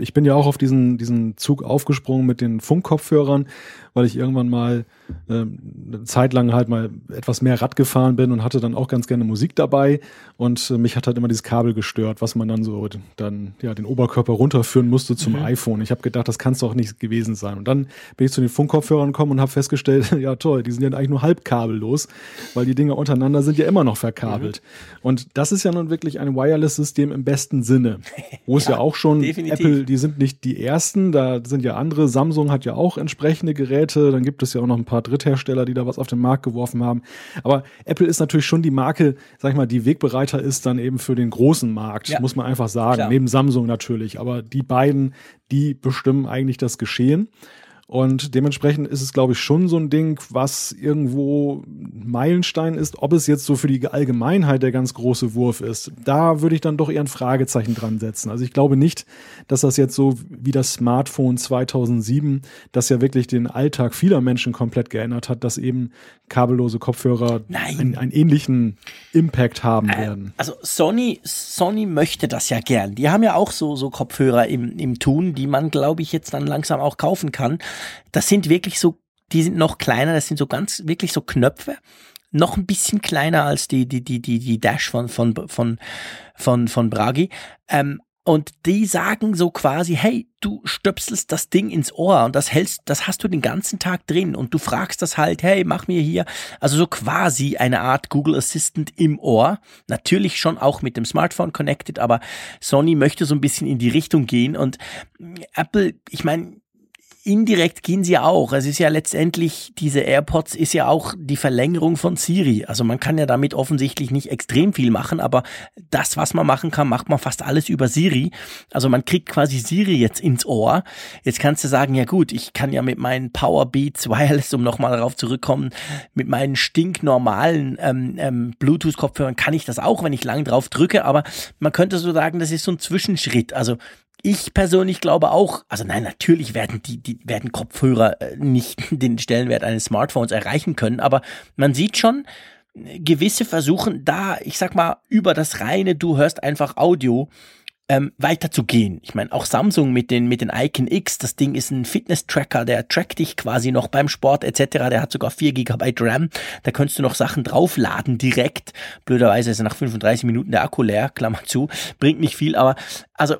Ich, bin ja auch auf diesen, diesen Zug aufgesprungen mit den Funkkopfhörern, weil ich irgendwann mal äh, eine Zeit lang halt mal etwas mehr Rad gefahren bin und hatte dann auch ganz gerne Musik dabei und äh, mich hat halt immer dieses Kabel gestört, was man dann so dann ja den Oberkörper runterführen musste zum mhm. iPhone. Ich habe gedacht, das kann es doch nicht gewesen sein. Und dann bin ich zu den Funkkopfhörern gekommen und habe festgestellt, ja toll, die sind ja eigentlich nur halb kabellos, weil die Dinger untereinander sind ja immer noch verkabelt. Mhm. Und das ist ja nun wirklich ein Wireless-System im besten Sinne, wo es ja, ja, auch schon definitiv. Apple, die sind nicht die ersten, da sind ja andere. Samsung hat ja auch entsprechende Geräte Geräte. Dann gibt es ja auch noch ein paar Dritthersteller, die da was auf den Markt geworfen haben. Aber Apple ist natürlich schon die Marke, sag ich mal, die Wegbereiter ist dann eben für den großen Markt, ja. muss man einfach sagen. Klar. Neben Samsung natürlich. Aber die beiden, die bestimmen eigentlich das Geschehen. Und dementsprechend ist es, glaube ich, schon so ein Ding, was irgendwo Meilenstein ist. Ob es jetzt so für die Allgemeinheit der ganz große Wurf ist, da würde ich dann doch eher ein Fragezeichen dran setzen. Also ich glaube nicht, dass das jetzt so wie das Smartphone 2007, das ja wirklich den Alltag vieler Menschen komplett geändert hat, dass eben kabellose Kopfhörer einen, einen, ähnlichen Impact haben äh, werden. Also Sony, Sony möchte das ja gern. Die haben ja auch so, so Kopfhörer im, im Tun, die man, glaube ich, jetzt dann langsam auch kaufen kann. Das sind wirklich so, die sind noch kleiner, das sind so ganz, wirklich so Knöpfe. Noch ein bisschen kleiner als die, die, die, die, die Dash von, von, von, von, von Bragi. Ähm, und die sagen so quasi, hey, du stöpselst das Ding ins Ohr und das hältst, das hast du den ganzen Tag drin und du fragst das halt, hey, mach mir hier, also so quasi eine Art Google Assistant im Ohr. Natürlich schon auch mit dem Smartphone connected, aber Sony möchte so ein bisschen in die Richtung gehen und Apple, ich meine, indirekt gehen sie auch. Es ist ja letztendlich, diese AirPods ist ja auch die Verlängerung von Siri. Also man kann ja damit offensichtlich nicht extrem viel machen, aber das, was man machen kann, macht man fast alles über Siri. Also man kriegt quasi Siri jetzt ins Ohr. Jetzt kannst du sagen, ja gut, ich kann ja mit meinen Powerbeats Wireless, um nochmal darauf zurückkommen, mit meinen stinknormalen ähm, ähm, Bluetooth-Kopfhörern kann ich das auch, wenn ich lang drauf drücke, aber man könnte so sagen, das ist so ein Zwischenschritt. Also ich persönlich glaube auch, also nein, natürlich werden die, die werden Kopfhörer äh, nicht den Stellenwert eines Smartphones erreichen können, aber man sieht schon, gewisse versuchen da, ich sag mal, über das reine, du hörst einfach Audio, ähm, weiterzugehen. Ich meine, auch Samsung mit den, mit den Icon X, das Ding ist ein Fitness-Tracker, der trackt dich quasi noch beim Sport etc. Der hat sogar 4 GB RAM. Da könntest du noch Sachen draufladen direkt. Blöderweise ist nach 35 Minuten der Akku leer, Klammer zu. Bringt nicht viel, aber also äh,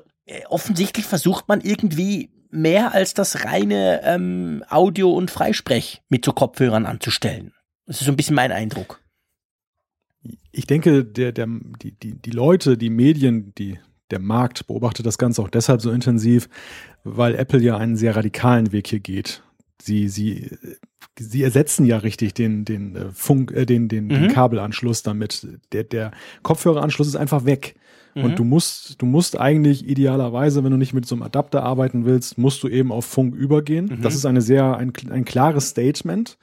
offensichtlich versucht man irgendwie mehr als das reine ähm, Audio- und Freisprech mit so Kopfhörern anzustellen. Das ist so ein bisschen mein Eindruck. Ich denke, der, der, die, die, die Leute, die Medien, die, der Markt beobachtet das Ganze auch deshalb so intensiv, weil Apple ja einen sehr radikalen Weg hier geht. Sie, sie, sie ersetzen ja richtig den, den äh, Funk, äh, den, den, mhm. den Kabelanschluss damit. Der, der Kopfhöreranschluss ist einfach weg. Mhm. Und du musst, du musst eigentlich idealerweise, wenn du nicht mit so einem Adapter arbeiten willst, musst du eben auf Funk übergehen. Mhm. Das ist eine sehr, ein, ein klares Statement.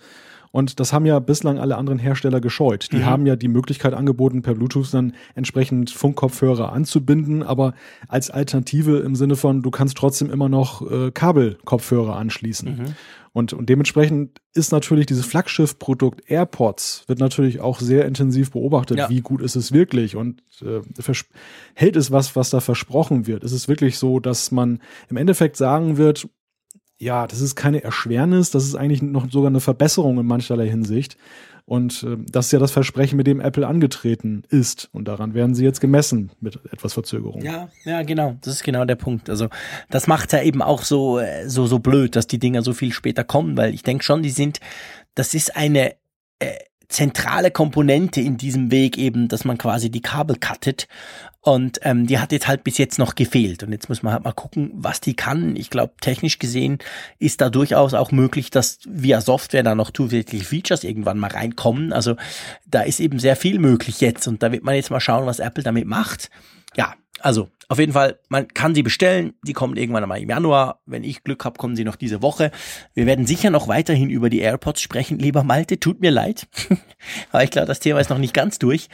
Und das haben ja bislang alle anderen Hersteller gescheut. Die mhm. haben ja die Möglichkeit angeboten, per Bluetooth dann entsprechend Funkkopfhörer anzubinden, aber als Alternative im Sinne von, du kannst trotzdem immer noch äh, Kabelkopfhörer anschließen. Mhm. Und, und dementsprechend ist natürlich dieses Flaggschiff-Produkt AirPods wird natürlich auch sehr intensiv beobachtet. Ja. Wie gut ist es wirklich? Und äh, hält es was, was da versprochen wird? Ist es wirklich so, dass man im Endeffekt sagen wird, ja, das ist keine Erschwernis, das ist eigentlich noch sogar eine Verbesserung in mancherlei Hinsicht. Und äh, das ist ja das Versprechen, mit dem Apple angetreten ist. Und daran werden sie jetzt gemessen mit etwas Verzögerung. Ja, ja, genau. Das ist genau der Punkt. Also das macht ja eben auch so, äh, so, so blöd, dass die Dinger so viel später kommen, weil ich denke schon, die sind, das ist eine äh, zentrale Komponente in diesem Weg eben, dass man quasi die Kabel cuttet. Und ähm, die hat jetzt halt bis jetzt noch gefehlt. Und jetzt muss man halt mal gucken, was die kann. Ich glaube, technisch gesehen ist da durchaus auch möglich, dass via Software da noch zusätzliche Features irgendwann mal reinkommen. Also da ist eben sehr viel möglich jetzt. Und da wird man jetzt mal schauen, was Apple damit macht. Ja, also auf jeden Fall, man kann sie bestellen. Die kommen irgendwann einmal im Januar. Wenn ich Glück habe, kommen sie noch diese Woche. Wir werden sicher noch weiterhin über die AirPods sprechen, lieber Malte. Tut mir leid. Aber ich glaube, das Thema ist noch nicht ganz durch.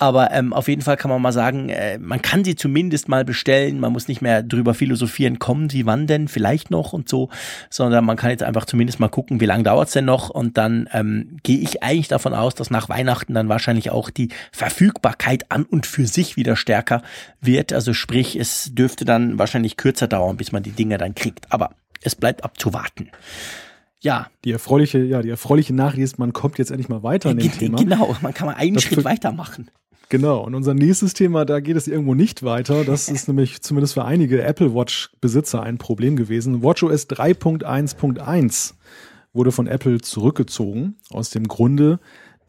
Aber ähm, auf jeden Fall kann man mal sagen, äh, man kann sie zumindest mal bestellen. Man muss nicht mehr drüber philosophieren, kommen sie wann denn, vielleicht noch und so, sondern man kann jetzt einfach zumindest mal gucken, wie lange dauert's denn noch. Und dann ähm, gehe ich eigentlich davon aus, dass nach Weihnachten dann wahrscheinlich auch die Verfügbarkeit an und für sich wieder stärker wird. Also sprich, es dürfte dann wahrscheinlich kürzer dauern, bis man die Dinge dann kriegt. Aber es bleibt abzuwarten. Ja. Die erfreuliche, ja, die erfreuliche Nachricht ist, man kommt jetzt endlich mal weiter in dem Thema. Genau, man kann mal einen das Schritt weitermachen. Genau, und unser nächstes Thema, da geht es irgendwo nicht weiter. Das ist nämlich zumindest für einige Apple Watch-Besitzer ein Problem gewesen. WatchOS 3.1.1 wurde von Apple zurückgezogen, aus dem Grunde,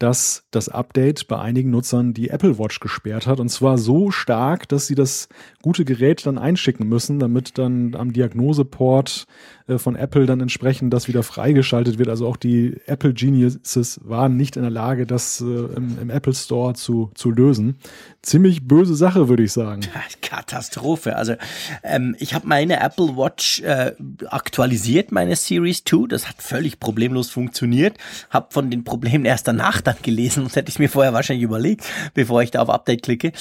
dass das Update bei einigen Nutzern die Apple Watch gesperrt hat. Und zwar so stark, dass sie das gute Gerät dann einschicken müssen, damit dann am Diagnoseport äh, von Apple dann entsprechend das wieder freigeschaltet wird. Also auch die Apple Geniuses waren nicht in der Lage, das äh, im, im, Apple Store zu, zu lösen. Ziemlich böse Sache, würde ich sagen. Katastrophe. Also ähm, ich habe meine Apple Watch äh, aktualisiert, meine Series 2. Das hat völlig problemlos funktioniert. Habe von den Problemen erst danach dann gelesen, und hätte ich mir vorher wahrscheinlich überlegt, bevor ich da auf Update klicke.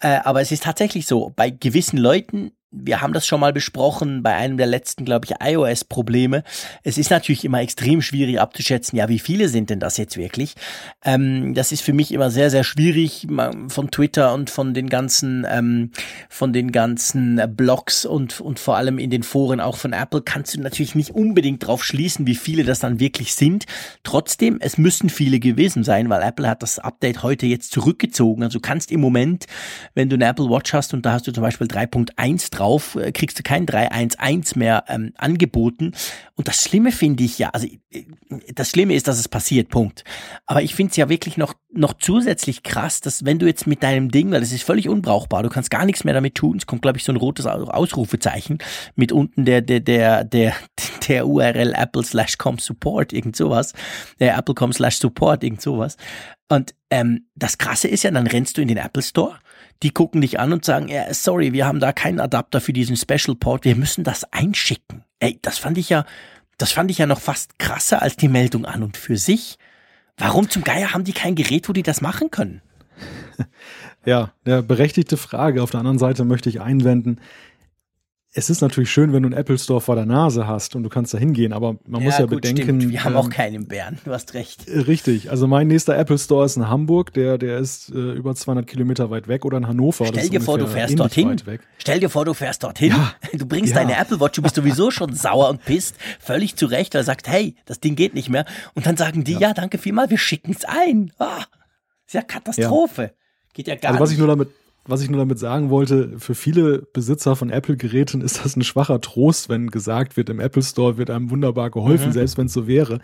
Äh, aber es ist tatsächlich so, bei gewissen Leuten wir haben das schon mal besprochen bei einem der letzten, glaube ich, iOS-Probleme. Es ist natürlich immer extrem schwierig abzuschätzen, ja, wie viele sind denn das jetzt wirklich? Ähm, das ist für mich immer sehr, sehr schwierig von Twitter und von den ganzen, ähm, von den ganzen Blogs und, und vor allem in den Foren auch von Apple kannst du natürlich nicht unbedingt drauf schließen, wie viele das dann wirklich sind. Trotzdem, es müssen viele gewesen sein, weil Apple hat das Update heute jetzt zurückgezogen. Also kannst im Moment, wenn du eine Apple Watch hast und da hast du zum Beispiel 3.1 drauf, äh, kriegst du kein 311 mehr ähm, angeboten. Und das Schlimme finde ich ja, also äh, das Schlimme ist, dass es passiert, Punkt. Aber ich finde es ja wirklich noch, noch zusätzlich krass, dass wenn du jetzt mit deinem Ding, weil das ist völlig unbrauchbar, du kannst gar nichts mehr damit tun, es kommt, glaube ich, so ein rotes Ausrufezeichen mit unten der, der, der, der, der URL apple slash com support, irgend sowas, der apple.com slash support, irgend sowas. Und ähm, das Krasse ist ja, dann rennst du in den Apple Store die gucken dich an und sagen, ja, sorry, wir haben da keinen Adapter für diesen Special Port, wir müssen das einschicken. Ey, das fand ich ja, das fand ich ja noch fast krasser als die Meldung an und für sich. Warum zum Geier haben die kein Gerät, wo die das machen können? Ja, der berechtigte Frage. Auf der anderen Seite möchte ich einwenden, es ist natürlich schön, wenn du einen Apple Store vor der Nase hast und du kannst da hingehen, aber man ja, muss ja gut, bedenken. Stimmt. Wir haben ähm, auch keinen in Bern, du hast recht. Äh, richtig, also mein nächster Apple Store ist in Hamburg, der, der ist äh, über 200 Kilometer weit weg oder in Hannover. Stell dir vor, du fährst dorthin. Stell dir vor, du fährst dorthin. Ja, du bringst ja. deine Apple Watch, du bist sowieso schon sauer und pisst, völlig zurecht, weil er sagt, hey, das Ding geht nicht mehr. Und dann sagen die, ja, ja danke vielmal, wir schicken es ein. Ah, ist ja Katastrophe. Geht ja gar also, was nicht. Ich nur damit was ich nur damit sagen wollte, für viele Besitzer von Apple-Geräten ist das ein schwacher Trost, wenn gesagt wird, im Apple Store wird einem wunderbar geholfen, mhm. selbst wenn es so wäre.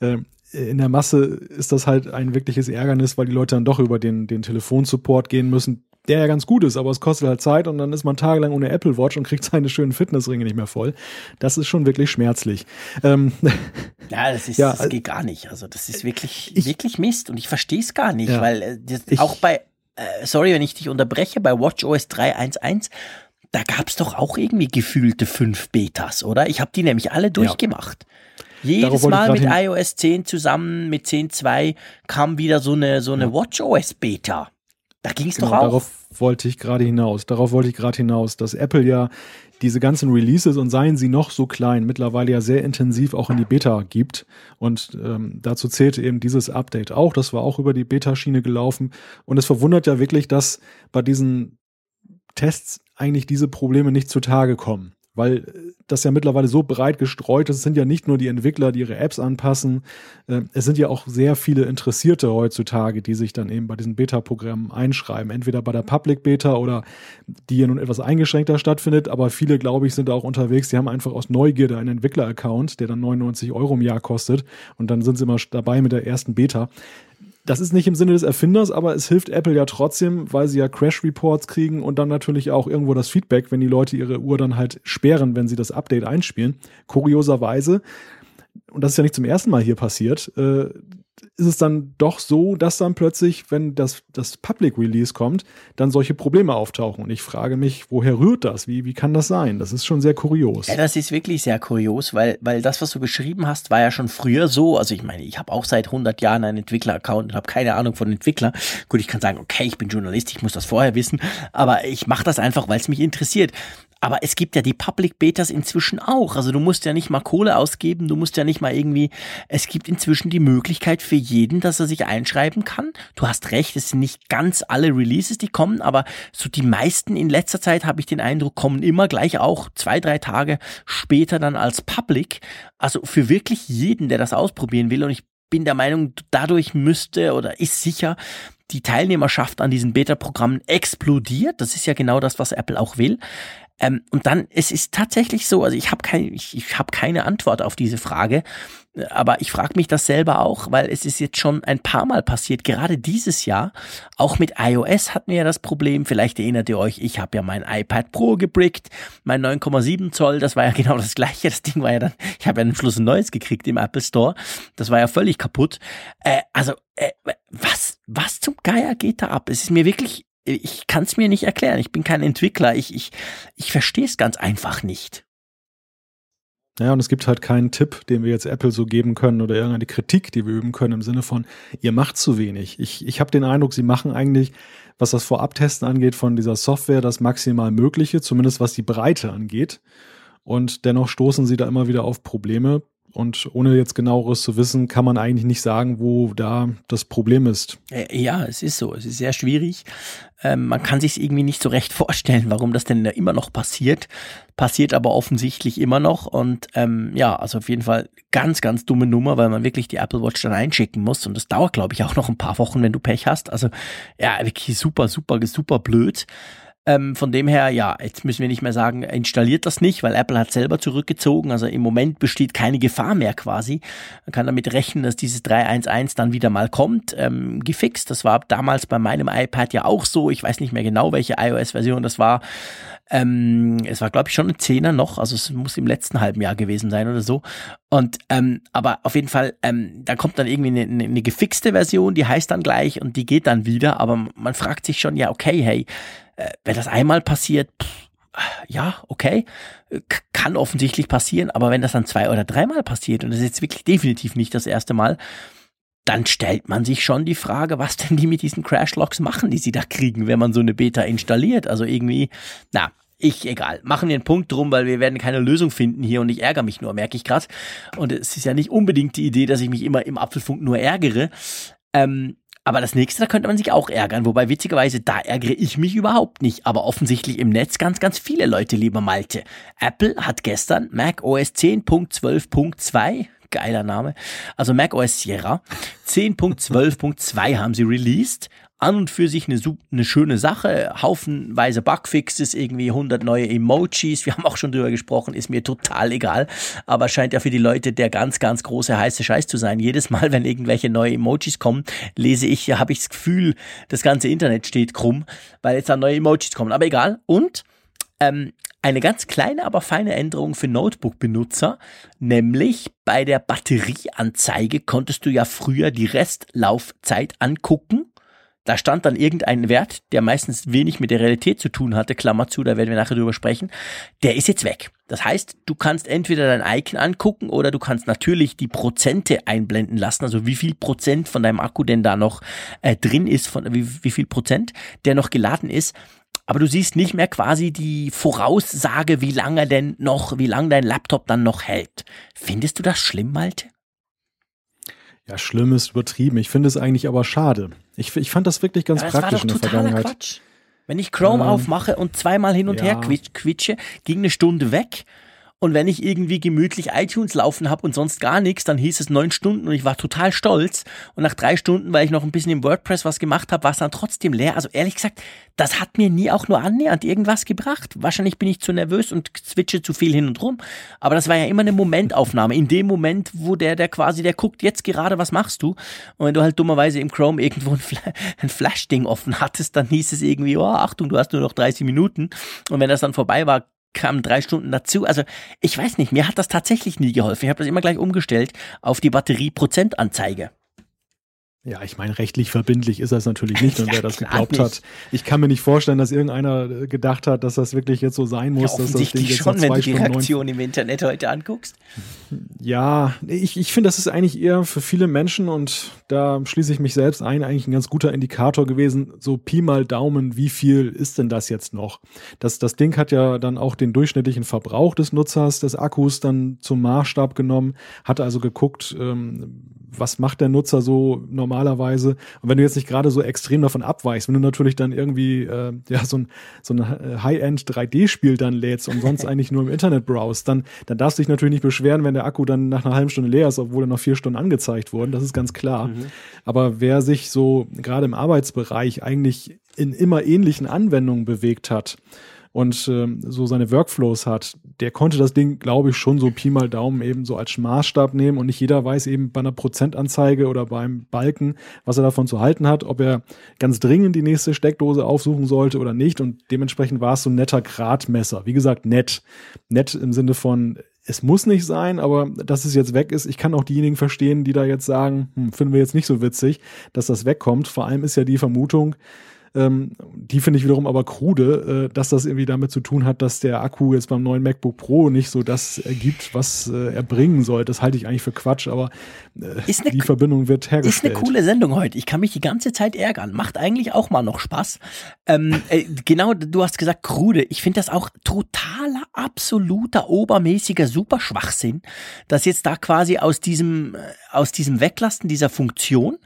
Ähm, in der Masse ist das halt ein wirkliches Ärgernis, weil die Leute dann doch über den, den Telefonsupport gehen müssen, der ja ganz gut ist, aber es kostet halt Zeit und dann ist man tagelang ohne Apple Watch und kriegt seine schönen Fitnessringe nicht mehr voll. Das ist schon wirklich schmerzlich. Ähm, ja, das ist, ja, das geht gar nicht. Also das ist wirklich, ich, wirklich Mist und ich verstehe es gar nicht, ja, weil äh, das, ich, auch bei äh, sorry, wenn ich dich unterbreche, bei WatchOS 3.1.1, da gab es doch auch irgendwie gefühlte fünf Betas, oder? Ich habe die nämlich alle durchgemacht. Ja. Jedes Mal mit iOS 10 zusammen, mit 10.2 kam wieder so eine, so eine ja. WatchOS Beta. Da ging es genau, doch auch. Darauf wollte ich gerade hinaus. Darauf wollte ich gerade hinaus, dass Apple ja diese ganzen Releases und seien sie noch so klein, mittlerweile ja sehr intensiv auch in die Beta gibt. Und ähm, dazu zählte eben dieses Update auch. Das war auch über die Beta-Schiene gelaufen. Und es verwundert ja wirklich, dass bei diesen Tests eigentlich diese Probleme nicht zutage kommen weil äh, das ja mittlerweile so breit gestreut ist. Es sind ja nicht nur die Entwickler, die ihre Apps anpassen. Äh, es sind ja auch sehr viele Interessierte heutzutage, die sich dann eben bei diesen Beta-Programmen einschreiben. Entweder bei der Public Beta oder die ja nun etwas eingeschränkter stattfindet. Aber viele, glaube ich, sind auch unterwegs. Die haben einfach aus Neugierde einen Entwickler-Account, der dann 99 Euro im Jahr kostet. Und dann sind sie immer dabei mit der ersten Beta. Das ist nicht im Sinne des Erfinders, aber es hilft Apple ja trotzdem, weil sie ja Crash Reports kriegen und dann natürlich auch irgendwo das Feedback, wenn die Leute ihre Uhr dann halt sperren, wenn sie das Update einspielen. Kurioserweise, und das ist ja nicht zum ersten Mal hier passiert, äh, ist es dann doch so, dass dann plötzlich, wenn das, das Public Release kommt, dann solche Probleme auftauchen. Und ich frage mich, woher rührt das? Wie, wie kann das sein? Das ist schon sehr kurios. Ja, das ist wirklich sehr kurios, weil, weil das, was du beschrieben hast, war ja schon früher so. Also ich meine, ich habe auch seit 100 Jahren einen Entwickler-Account und habe keine Ahnung von Entwickler. Gut, ich kann sagen, okay, ich bin Journalist, ich muss das vorher wissen, aber ich mache das einfach, weil es mich interessiert. Aber es gibt ja die Public Betas inzwischen auch. Also du musst ja nicht mal Kohle ausgeben, du musst ja nicht mal irgendwie, es gibt inzwischen die Möglichkeit für jeden, dass er sich einschreiben kann. Du hast recht, es sind nicht ganz alle Releases, die kommen, aber so die meisten in letzter Zeit habe ich den Eindruck, kommen immer gleich auch zwei, drei Tage später dann als Public. Also für wirklich jeden, der das ausprobieren will. Und ich bin der Meinung, dadurch müsste oder ist sicher die Teilnehmerschaft an diesen Beta-Programmen explodiert. Das ist ja genau das, was Apple auch will. Ähm, und dann, es ist tatsächlich so, also ich habe kein, ich, ich hab keine Antwort auf diese Frage, aber ich frage mich das selber auch, weil es ist jetzt schon ein paar Mal passiert, gerade dieses Jahr. Auch mit iOS hatten wir ja das Problem, vielleicht erinnert ihr euch, ich habe ja mein iPad Pro gebrickt, mein 9,7 Zoll, das war ja genau das gleiche, das Ding war ja dann, ich habe ja am Schluss ein neues gekriegt im Apple Store, das war ja völlig kaputt. Äh, also, äh, was, was zum Geier geht da ab? Es ist mir wirklich ich kann es mir nicht erklären. Ich bin kein Entwickler. Ich, ich, ich verstehe es ganz einfach nicht. Ja, und es gibt halt keinen Tipp, den wir jetzt Apple so geben können oder irgendeine Kritik, die wir üben können im Sinne von, ihr macht zu wenig. Ich, ich habe den Eindruck, sie machen eigentlich, was das Vorabtesten angeht von dieser Software, das maximal Mögliche, zumindest was die Breite angeht. Und dennoch stoßen sie da immer wieder auf Probleme, und ohne jetzt genaueres zu wissen, kann man eigentlich nicht sagen, wo da das Problem ist. Äh, ja, es ist so. Es ist sehr schwierig. Ähm, man kann sich irgendwie nicht so recht vorstellen, warum das denn da immer noch passiert. Passiert aber offensichtlich immer noch. Und ähm, ja, also auf jeden Fall ganz, ganz dumme Nummer, weil man wirklich die Apple Watch dann einschicken muss. Und das dauert, glaube ich, auch noch ein paar Wochen, wenn du Pech hast. Also ja, wirklich super, super, super blöd. Ähm, von dem her, ja, jetzt müssen wir nicht mehr sagen, installiert das nicht, weil Apple hat selber zurückgezogen. Also im Moment besteht keine Gefahr mehr quasi. Man kann damit rechnen, dass dieses 3.1.1 dann wieder mal kommt, ähm, gefixt. Das war damals bei meinem iPad ja auch so. Ich weiß nicht mehr genau, welche iOS-Version das war. Ähm, es war, glaube ich, schon ein Zehner noch, also es muss im letzten halben Jahr gewesen sein oder so. Und ähm, aber auf jeden Fall, ähm, da kommt dann irgendwie eine, eine gefixte Version, die heißt dann gleich und die geht dann wieder. Aber man fragt sich schon, ja, okay, hey, wenn das einmal passiert, pff, ja, okay, kann offensichtlich passieren, aber wenn das dann zwei oder dreimal passiert und das ist jetzt wirklich definitiv nicht das erste Mal, dann stellt man sich schon die Frage, was denn die mit diesen Crashlogs machen, die sie da kriegen, wenn man so eine Beta installiert. Also irgendwie, na, ich, egal. Machen wir einen Punkt drum, weil wir werden keine Lösung finden hier und ich ärgere mich nur, merke ich gerade. Und es ist ja nicht unbedingt die Idee, dass ich mich immer im Apfelfunk nur ärgere. Ähm, aber das nächste, da könnte man sich auch ärgern. Wobei witzigerweise, da ärgere ich mich überhaupt nicht. Aber offensichtlich im Netz ganz, ganz viele Leute, lieber Malte. Apple hat gestern Mac OS 10.12.2 geiler Name. Also Mac OS Sierra 10.12.2 haben sie released an und für sich eine, eine schöne Sache. Haufenweise Bugfixes, irgendwie 100 neue Emojis. Wir haben auch schon drüber gesprochen, ist mir total egal. Aber scheint ja für die Leute der ganz, ganz große heiße Scheiß zu sein. Jedes Mal, wenn irgendwelche neue Emojis kommen, lese ich, habe ich das Gefühl, das ganze Internet steht krumm, weil jetzt da neue Emojis kommen. Aber egal. Und ähm, eine ganz kleine, aber feine Änderung für Notebook-Benutzer, nämlich bei der Batterieanzeige konntest du ja früher die Restlaufzeit angucken da stand dann irgendein Wert, der meistens wenig mit der Realität zu tun hatte, Klammer zu, da werden wir nachher drüber sprechen, der ist jetzt weg. Das heißt, du kannst entweder dein Icon angucken oder du kannst natürlich die Prozente einblenden lassen, also wie viel Prozent von deinem Akku denn da noch äh, drin ist, von wie, wie viel Prozent der noch geladen ist. Aber du siehst nicht mehr quasi die Voraussage, wie lange denn noch, wie lange dein Laptop dann noch hält. Findest du das schlimm, Malte? Ja, schlimm ist übertrieben. Ich finde es eigentlich aber schade. Ich, ich fand das wirklich ganz Ja, praktisch war in doch der totaler Vergangenheit. Quatsch. Wenn ich Chrome Ähm, aufmache und zweimal hin und her ja. quitsch- quitsche, ging eine Stunde weg. Und wenn ich irgendwie gemütlich iTunes laufen habe und sonst gar nichts, dann hieß es neun Stunden und ich war total stolz. Und nach drei Stunden, weil ich noch ein bisschen im WordPress was gemacht habe, war es dann trotzdem leer. Also ehrlich gesagt, das hat mir nie auch nur annähernd irgendwas gebracht. Wahrscheinlich bin ich zu nervös und switche zu viel hin und rum. Aber das war ja immer eine Momentaufnahme. In dem Moment, wo der, der quasi, der guckt jetzt gerade, was machst du? Und wenn du halt dummerweise im Chrome irgendwo ein, Fla ein Flash-Ding offen hattest, dann hieß es irgendwie, oh, Achtung, du hast nur noch 30 Minuten. Und wenn das dann vorbei war, kamen drei Stunden dazu. Also ich weiß nicht, mir hat das tatsächlich nie geholfen. Ich habe das immer gleich umgestellt auf die Batterie-Prozentanzeige. Ja, ich meine, rechtlich verbindlich ist das natürlich nicht, und Ja, wer das geglaubt nicht. hat. Ich kann mir nicht vorstellen, dass irgendeiner äh, gedacht hat, dass das wirklich jetzt so sein Ja, muss, dass das Ding jetzt schon, wenn du die Stunden Reaktion im Internet heute anguckst. Ja, ich, ich finde, das ist eigentlich eher für viele Menschen und da schließe ich mich selbst ein, eigentlich ein ganz guter Indikator gewesen. So Pi mal Daumen, wie viel ist denn das jetzt noch? Das, das Ding hat ja dann auch den durchschnittlichen Verbrauch des Nutzers, des Akkus dann zum Maßstab genommen, hat also geguckt, ähm, was macht der Nutzer so normalerweise? Und wenn du jetzt nicht gerade so extrem davon abweichst, wenn du natürlich dann irgendwie äh, ja so ein, so ein High-End 3D-Spiel dann lädst und sonst eigentlich nur im Internet browst, dann, dann darfst du dich natürlich nicht beschweren, wenn der Akku dann nach einer halben Stunde leer ist, obwohl er noch vier Stunden angezeigt wurden. Das ist ganz klar. Aber wer sich so gerade im Arbeitsbereich eigentlich in immer ähnlichen Anwendungen bewegt hat, und ähm, so seine Workflows hat, der konnte das Ding, glaube ich, schon so Pi mal Daumen eben so als Maßstab nehmen und nicht jeder weiß eben bei einer Prozentanzeige oder beim Balken, was er davon zu halten hat, ob er ganz dringend die nächste Steckdose aufsuchen sollte oder nicht und dementsprechend war es so ein netter Gradmesser. Wie gesagt, nett. Nett im Sinne von, es muss nicht sein, aber dass es jetzt weg ist, ich kann auch diejenigen verstehen, die da jetzt sagen, hm, finden wir jetzt nicht so witzig, dass das wegkommt. Vor allem ist ja die Vermutung, ähm, die finde ich wiederum aber krude, äh, dass das irgendwie damit zu tun hat, dass der Akku jetzt beim neuen MacBook Pro nicht so das ergibt, was äh, er bringen soll. Das halte ich eigentlich für Quatsch, aber äh, eine die Verbindung wird Ist eine hergestellt. coole Sendung heute. Ich kann mich die ganze Zeit ärgern. Macht eigentlich auch mal noch Spaß. Ähm, äh, genau, du hast gesagt, krude. Ich finde das auch totaler, absoluter, obermäßiger Superschwachsinn, dass jetzt da quasi aus diesem, äh, aus diesem Weglassen dieser Funktion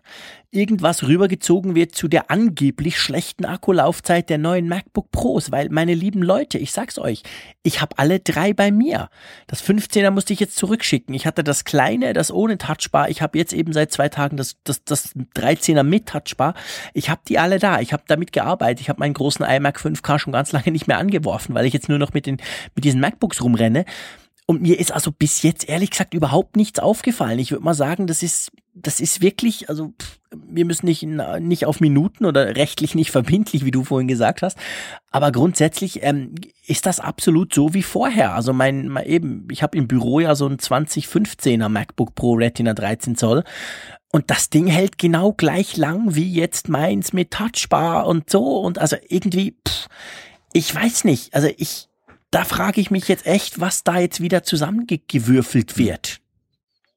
irgendwas rübergezogen wird zu der angeblich schlechten Akkulaufzeit der neuen MacBook Pros, weil meine lieben Leute, ich sag's euch, ich habe alle drei bei mir. Das 15er musste ich jetzt zurückschicken. Ich hatte das kleine, das ohne Touchbar. Ich habe jetzt eben seit zwei Tagen das, das, das 13er mit Touchbar. Ich habe die alle da. Ich habe damit gearbeitet. Ich habe meinen großen iMac 5K schon ganz lange nicht mehr angeworfen, weil ich jetzt nur noch mit, den, mit diesen MacBooks rumrenne. Und mir ist also bis jetzt ehrlich gesagt überhaupt nichts aufgefallen. Ich würde mal sagen, das ist, das ist wirklich, also pff, wir müssen nicht, nicht auf Minuten oder rechtlich nicht verbindlich, wie du vorhin gesagt hast. Aber grundsätzlich ähm, ist das absolut so wie vorher. Also mein, mein eben, ich habe im Büro ja so ein 2015er MacBook Pro Retina 13 Zoll. Und das Ding hält genau gleich lang wie jetzt meins mit Touchbar und so. Und also irgendwie, pff, ich weiß nicht. Also ich, da frage ich mich jetzt echt, was da jetzt wieder zusammengewürfelt wird.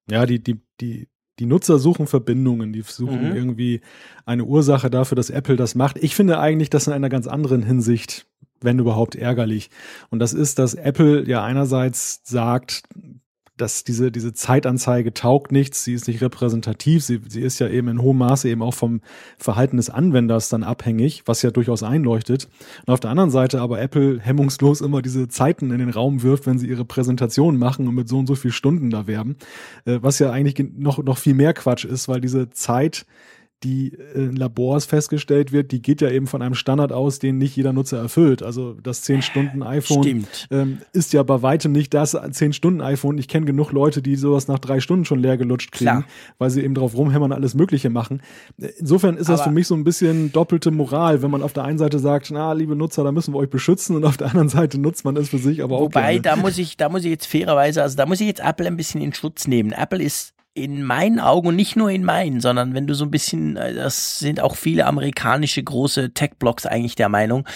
Ja, die, die, die, die Nutzer suchen Verbindungen, die suchen Mhm. irgendwie eine Ursache dafür, dass Apple das macht. Ich finde eigentlich das in einer ganz anderen Hinsicht, wenn überhaupt ärgerlich. Und das ist, dass Apple ja einerseits sagt, dass diese, diese Zeitanzeige taugt nichts, sie ist nicht repräsentativ, sie, sie ist ja eben in hohem Maße eben auch vom Verhalten des Anwenders dann abhängig, was ja durchaus einleuchtet. Und auf der anderen Seite aber Apple hemmungslos immer diese Zeiten in den Raum wirft, wenn sie ihre Präsentation machen und mit so und so viel Stunden da werben, äh, was ja eigentlich gen- noch, noch viel mehr Quatsch ist, weil diese Zeit, die in Labors festgestellt wird, die geht ja eben von einem Standard aus, den nicht jeder Nutzer erfüllt. Also das 10-Stunden-iPhone Stimmt. ähm, ist ja bei weitem nicht das 10-Stunden-iPhone. Ich kenne genug Leute, die sowas nach drei Stunden schon leer gelutscht kriegen, Klar. weil sie eben drauf rumhämmern und alles Mögliche machen. Insofern ist das Aber- für mich so ein bisschen doppelte Moral, wenn man auf der einen Seite sagt, na, liebe Nutzer, da müssen wir euch beschützen und auf der anderen Seite nutzt man es für sich, aber auch Wobei, gerne. da muss ich, da muss ich jetzt fairerweise, also da muss ich jetzt Apple ein bisschen in Schutz nehmen. Apple ist in meinen Augen und nicht nur in meinen, sondern wenn du so ein bisschen, äh, das sind auch viele amerikanische große Tech-Blogs eigentlich der Meinung,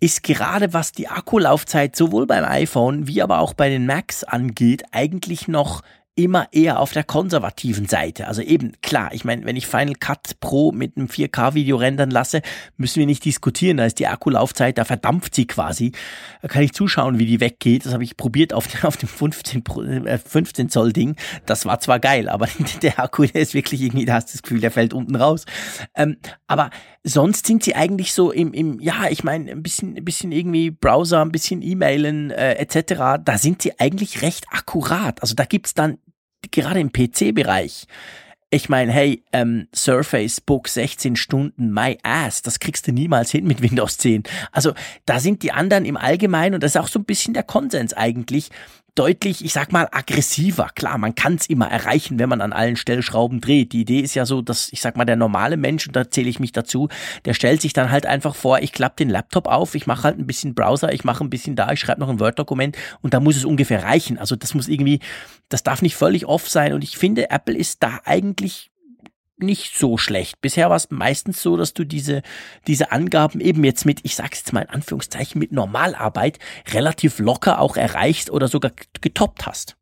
ist gerade was die Akkulaufzeit sowohl beim iPhone wie aber auch bei den Macs angeht, eigentlich noch immer eher auf der konservativen Seite. Also eben, klar, ich meine, wenn ich Final Cut Pro mit einem 4K-Video rendern lasse, müssen wir nicht diskutieren. Da ist die Akkulaufzeit, da verdampft sie quasi. Da kann ich zuschauen, wie die weggeht. Das habe ich probiert auf, auf dem 15, äh, 15 Zoll Ding. Das war zwar geil, aber der Akku, der ist wirklich irgendwie, da hast du das Gefühl, der fällt unten raus. Ähm, aber sonst sind sie eigentlich so im, im ja, ich meine, ein bisschen, ein bisschen irgendwie Browser, ein bisschen E-Mailen äh, etc. Da sind sie eigentlich recht akkurat. Also da gibt's dann gerade im PC-Bereich, ich meine, hey, ähm, Surface Book 16 Stunden, my ass, das kriegst du niemals hin mit Windows 10. Also da sind die anderen im Allgemeinen, und das ist auch so ein bisschen der Konsens eigentlich, deutlich, ich sag mal, aggressiver. Klar, man kann es immer erreichen, wenn man an allen Stellschrauben dreht. Die Idee ist ja so, dass, ich sag mal, der normale Mensch, und da zähle ich mich dazu, der stellt sich dann halt einfach vor, ich klappe den Laptop auf, ich mache halt ein bisschen Browser, ich mache ein bisschen da, ich schreibe noch ein Word-Dokument und da muss es ungefähr reichen. Also das muss irgendwie, das darf nicht völlig off sein. Und ich finde, Apple ist da eigentlich nicht so schlecht. Bisher war es meistens so, dass du diese, diese Angaben eben jetzt mit, ich sag's jetzt mal in Anführungszeichen, mit Normalarbeit relativ locker auch erreicht oder sogar getoppt hast.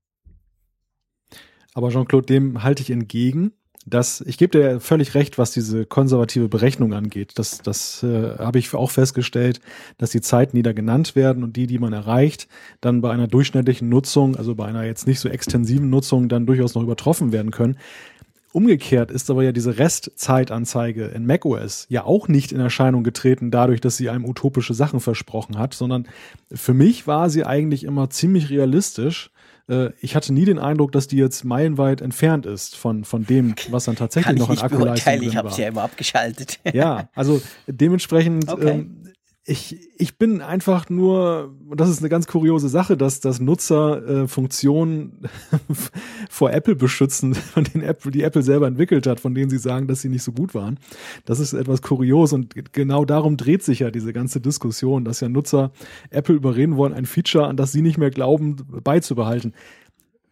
Aber Jean-Claude, dem halte ich entgegen. dass ich gebe dir völlig recht, was diese konservative Berechnung angeht. Das, das äh, habe ich auch festgestellt, dass die Zeiten, die da genannt werden und die, die man erreicht, dann bei einer durchschnittlichen Nutzung, also bei einer jetzt nicht so extensiven Nutzung, dann durchaus noch übertroffen werden können. Umgekehrt ist aber ja diese Restzeitanzeige in macOS ja auch nicht in Erscheinung getreten, dadurch, dass sie einem utopische Sachen versprochen hat, sondern für mich war sie eigentlich immer ziemlich realistisch. Äh, ich hatte nie den Eindruck, dass die jetzt meilenweit entfernt ist von, von dem, was dann tatsächlich noch an Akkuleistung drin Ich habe sie ja immer abgeschaltet. Ja, also dementsprechend okay. ähm, ich, ich bin einfach nur, und das ist eine ganz kuriose Sache, dass, dass Nutzer äh, Funktionen vor Apple beschützen, von denen Apple, die Apple selber entwickelt hat, von denen sie sagen, dass sie nicht so gut waren. Das ist etwas kurios und genau darum dreht sich ja diese ganze Diskussion, dass ja Nutzer Apple überreden wollen, ein Feature, an das sie nicht mehr glauben, beizubehalten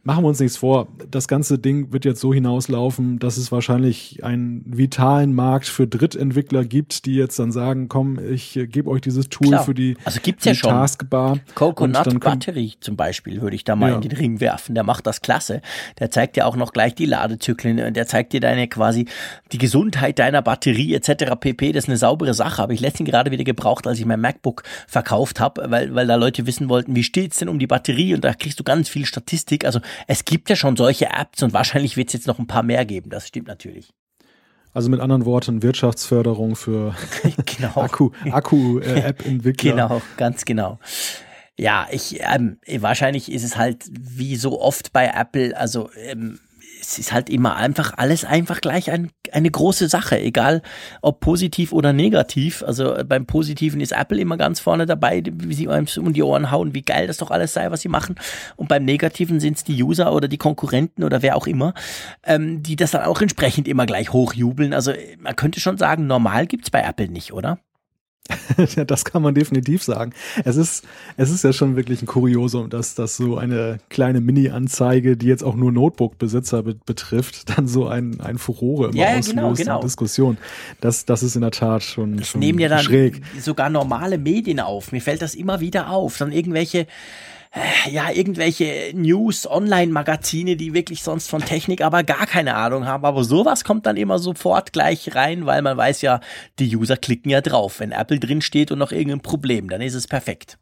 machen wir uns nichts vor. Das ganze Ding wird jetzt so hinauslaufen, dass es wahrscheinlich einen vitalen Markt für Drittentwickler gibt, die jetzt dann sagen, komm, ich äh, gebe euch dieses Tool Klar. für die, also gibt's ja schon. Taskbar. Coconut Battery zum Beispiel würde ich da mal ja. in den Ring werfen. Der macht das klasse. Der zeigt dir auch noch gleich die Ladezyklen. Der zeigt dir deine quasi die Gesundheit deiner Batterie etc. pp. Das ist eine saubere Sache. Habe ich letztens gerade wieder gebraucht, als ich mein MacBook verkauft habe, weil, weil da Leute wissen wollten, wie steht's denn um die Batterie und da kriegst du ganz viel Statistik. Also es gibt ja schon solche Apps und wahrscheinlich wird es jetzt noch ein paar mehr geben. Das stimmt natürlich. Also mit anderen Worten, Wirtschaftsförderung für genau. Akku, Akku-App-Entwickler. genau, ganz genau. Ja, ich ähm, wahrscheinlich ist es halt wie so oft bei Apple, also ähm, es ist halt immer einfach alles einfach gleich ein, eine große Sache, egal ob positiv oder negativ. Also äh, beim Positiven ist Apple immer ganz vorne dabei, wie sie einem um die Ohren hauen, wie geil das doch alles sei, was sie machen. Und beim Negativen sind es die User oder die Konkurrenten oder wer auch immer, ähm, die das dann auch entsprechend immer gleich hochjubeln. Also man könnte schon sagen, normal gibt's bei Apple nicht, oder? Ja, das kann man definitiv sagen. Es ist, es ist ja schon wirklich ein Kuriosum, dass das so eine kleine Mini-Anzeige, die jetzt auch nur Notebook-Besitzer be betrifft, dann so ein, ein Furore immer ja, ja, genau, auslöst genau. Diskussion. Das, das ist in der Tat schon, das schon nehmen ja dann schräg. sogar normale Medien auf. Mir fällt das immer wieder auf. Dann irgendwelche äh, ja, irgendwelche News-Online-Magazine, die wirklich sonst von Technik aber gar keine Ahnung haben. Aber sowas kommt dann immer sofort gleich rein, weil man weiß ja, die User klicken ja drauf. Wenn Apple drin steht und noch irgendein Problem, dann ist es perfekt.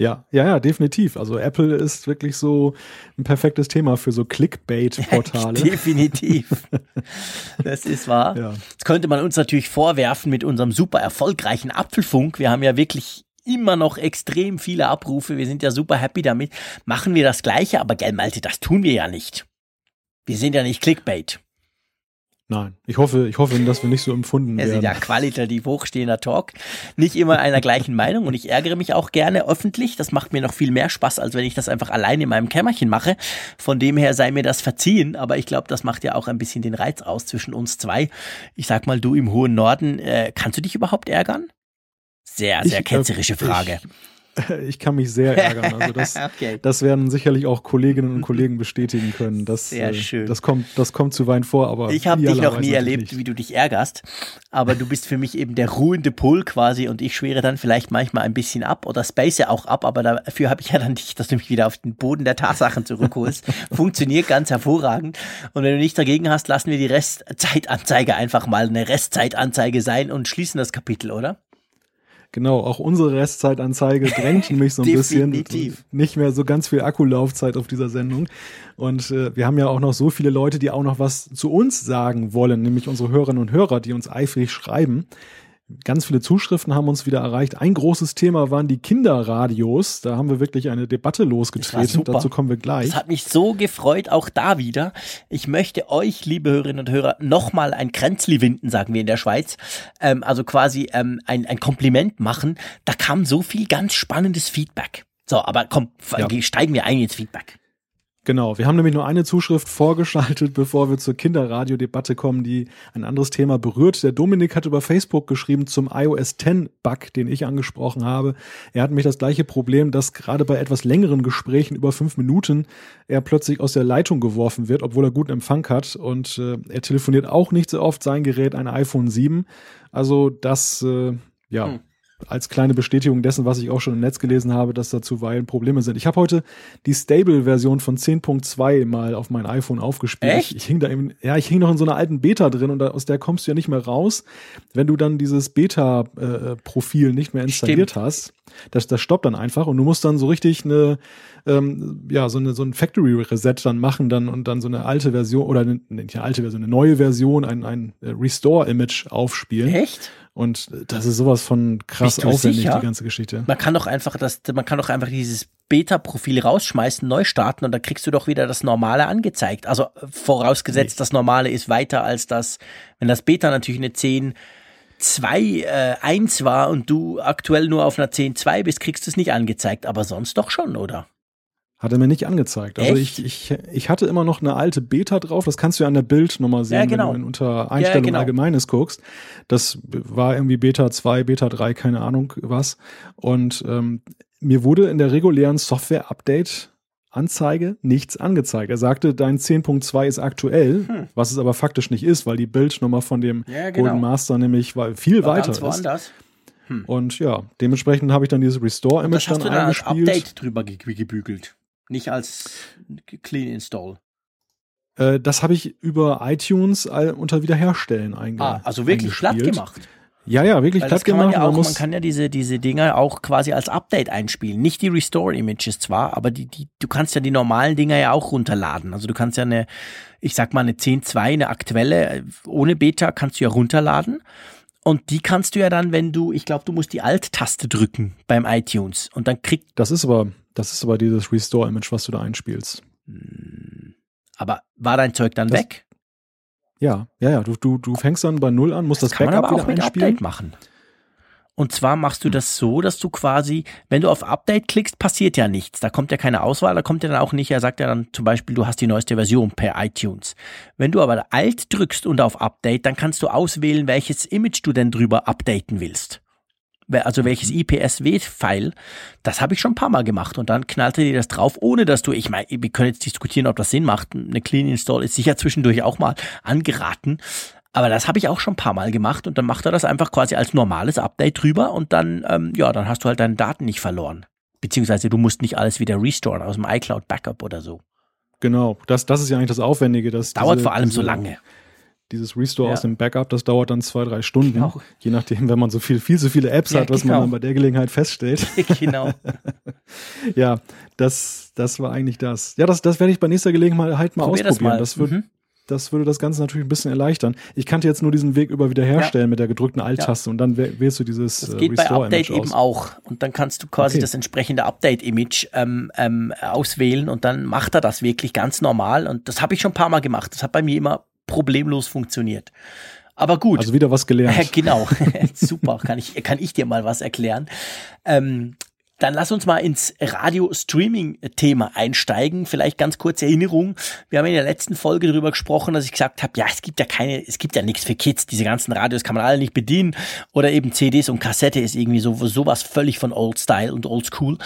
Ja, ja, ja, definitiv. Also Apple ist wirklich so ein perfektes Thema für so Clickbait-Portale. definitiv. Das ist wahr. Ja. Jetzt könnte man uns natürlich vorwerfen mit unserem super erfolgreichen Apfelfunk. Wir haben ja wirklich immer noch extrem viele Abrufe. Wir sind ja super happy damit. Machen wir das Gleiche, aber gell, Malte, das tun wir ja nicht. Wir sind ja nicht Clickbait. Nein, ich hoffe, ich hoffe, dass wir nicht so empfunden werden. Wir sind ja qualitativ hochstehender Talk. Nicht immer einer gleichen Meinung und ich ärgere mich auch gerne öffentlich. Das macht mir noch viel mehr Spaß, als wenn ich das einfach allein in meinem Kämmerchen mache. Von dem her sei mir das verziehen, aber ich glaube, das macht ja auch ein bisschen den Reiz aus zwischen uns zwei. Ich sag mal, du im hohen Norden, äh, kannst du dich überhaupt ärgern? Sehr, sehr ich, ketzerische Frage. Ich kann mich sehr ärgern. Also das, okay. das werden sicherlich auch Kolleginnen und Kollegen bestätigen können. Das, sehr äh, schön. Das kommt, das kommt zuweilen vor, aber ich habe dich noch nie erlebt, nicht. wie du dich ärgerst. Aber du bist für mich eben der ruhende Pol quasi und ich schwere dann vielleicht manchmal ein bisschen ab oder space auch ab, aber dafür habe ich ja dann dich, dass du mich wieder auf den Boden der Tatsachen zurückholst. Funktioniert ganz hervorragend. Und wenn du nichts dagegen hast, lassen wir die Restzeitanzeige einfach mal eine Restzeitanzeige sein und schließen das Kapitel, oder? Genau, auch unsere Restzeitanzeige drängt mich so ein bisschen. Nicht mehr so ganz viel Akkulaufzeit auf dieser Sendung. Und äh, wir haben ja auch noch so viele Leute, die auch noch was zu uns sagen wollen, nämlich unsere Hörerinnen und Hörer, die uns eifrig schreiben. Ganz viele Zuschriften haben uns wieder erreicht. Ein großes Thema waren die Kinderradios. Da haben wir wirklich eine Debatte losgetreten. Dazu kommen wir gleich. Das hat mich so gefreut, auch da wieder. Ich möchte euch, liebe Hörerinnen und Hörer, nochmal ein Kränzli winden, sagen wir in der Schweiz. Ähm, also quasi ähm, ein, ein Kompliment machen. Da kam so viel ganz spannendes Feedback. So, aber komm, ja. steigen wir ein ins Feedback. Genau, wir haben nämlich nur eine Zuschrift vorgeschaltet, bevor wir zur Kinderradiodebatte kommen, die ein anderes Thema berührt. Der Dominik hat über Facebook geschrieben zum iOS 10 Bug, den ich angesprochen habe. Er hat nämlich das gleiche Problem, dass gerade bei etwas längeren Gesprächen über fünf Minuten er plötzlich aus der Leitung geworfen wird, obwohl er guten Empfang hat und äh, er telefoniert auch nicht so oft sein Gerät, ein iPhone 7. Also das, äh, ja. Hm als kleine Bestätigung dessen, was ich auch schon im Netz gelesen habe, dass da zuweilen Probleme sind. Ich habe heute die Stable-Version von 10.2 mal auf mein iPhone aufgespielt. Echt? Ich, hing da eben, ja, ich hing noch in so einer alten Beta drin und da, aus der kommst du ja nicht mehr raus, wenn du dann dieses Beta-Profil nicht mehr installiert Stimmt. hast. Das, das stoppt dann einfach und du musst dann so richtig eine, ähm, ja, so eine so ein Factory Reset dann machen dann und dann so eine alte Version oder eine, nicht eine alte Version, eine neue Version, ein, ein Restore Image aufspielen. Echt? Und das ist sowas von krass aufwendig, sicher? die ganze Geschichte. Man kann doch einfach das, man kann doch einfach dieses Beta-Profil rausschmeißen, neu starten und dann kriegst du doch wieder das Normale angezeigt. Also vorausgesetzt, nee. das Normale ist weiter als das, wenn das Beta natürlich eine 10 2 äh, 1 war und du aktuell nur auf einer 10 2 bist, kriegst du es nicht angezeigt, aber sonst doch schon, oder? Hat er mir nicht angezeigt. Also ich, ich, ich hatte immer noch eine alte Beta drauf. Das kannst du ja an der Bildnummer sehen, ja, genau. wenn du unter Einstellungen ja, genau. Allgemeines guckst. Das war irgendwie Beta 2, Beta 3, keine Ahnung was. Und ähm, mir wurde in der regulären Software-Update Anzeige nichts angezeigt. Er sagte, dein 10.2 ist aktuell, hm. was es aber faktisch nicht ist, weil die Bildnummer von dem ja, genau. Golden Master nämlich viel war weiter ist. Woanders. Hm. Und ja, dementsprechend habe ich dann dieses Restore-Image dann, dann eingespielt. Hast du da als Update drüber gebügelt? Nicht als Clean Install. Äh, das habe ich über iTunes unter Wiederherstellen einge Ah, also wirklich platt gemacht. Ja, ja, wirklich platt gemacht. Ja auch, man, man, kann ja diese, diese Dinger auch quasi als Update einspielen. Nicht die Restore-Images zwar, aber die, die, du kannst ja die normalen Dinger ja auch runterladen. Also du kannst ja eine, ich sag mal, eine 10.2, eine aktuelle, ohne Beta kannst du ja runterladen. Und die kannst du ja dann, wenn du, ich glaube, du musst die Alt-Taste drücken beim iTunes und dann kriegt. Das ist aber, das ist aber dieses Restore-Image, was du da einspielst. Hm. Aber war dein Zeug dann das, weg? Ja, ja, ja. Du, du, du fängst dann bei Null an, musst das, das Backup aber auch wieder mit einspielen. Update machen. Und zwar machst du hm. das so, dass du quasi, wenn du auf Update klickst, passiert ja nichts. Da kommt ja keine Auswahl, da kommt ja dann auch nicht, er sagt ja dann zum Beispiel, du hast die neueste Version per iTunes. Wenn du aber Alt drückst und auf Update, dann kannst du auswählen, welches Image du denn drüber updaten willst also welches IPSW-File, das habe ich schon ein paar Mal gemacht und dann knallte dir das drauf, ohne dass du, ich meine, wir können jetzt diskutieren, ob das Sinn macht. Eine Clean Install ist sicher zwischendurch auch mal angeraten. Aber das habe ich auch schon ein paar Mal gemacht und dann macht er das einfach quasi als normales Update drüber und dann, ähm, ja, dann hast du halt deine Daten nicht verloren. Beziehungsweise du musst nicht alles wieder restoren aus dem iCloud Backup oder so. Genau, das, das ist ja eigentlich das Aufwendige. Das dauert diese, vor allem so lange dieses Restore ja. aus dem Backup, das dauert dann zwei, drei Stunden. Genau. Je nachdem, wenn man so viel, viel so viele Apps ja, hat, was genau. man dann bei der Gelegenheit feststellt. genau. ja, das, das war eigentlich das. Ja, das, das werde ich bei nächster Gelegenheit halt mal Probier ausprobieren. Das, mal. das, wird, mhm. das würde das Ganze natürlich ein bisschen erleichtern. Ich kannte jetzt nur diesen Weg über wiederherstellen ja. mit der gedrückten Alt-Taste und dann wählst du dieses Das geht äh, bei Update eben auch. Und dann kannst du quasi okay. das entsprechende Update-Image ähm, ähm, auswählen und dann macht er das wirklich ganz normal. Und das habe ich schon ein paar Mal gemacht. Das hat bei mir immer problemlos funktioniert. Aber gut. Also wieder was gelernt. Genau. Super. Kann ich, kann ich dir mal was erklären. Ähm, Dann lass uns mal ins Radio-Streaming-Thema einsteigen. Vielleicht ganz kurze Erinnerung. Wir haben in der letzten Folge darüber gesprochen, dass ich gesagt habe, ja, es gibt ja keine, es gibt ja nichts für Kids. Diese ganzen Radios kann man alle nicht bedienen. Oder eben CDs und Kassette ist irgendwie so sowas völlig von Old Style und Old School.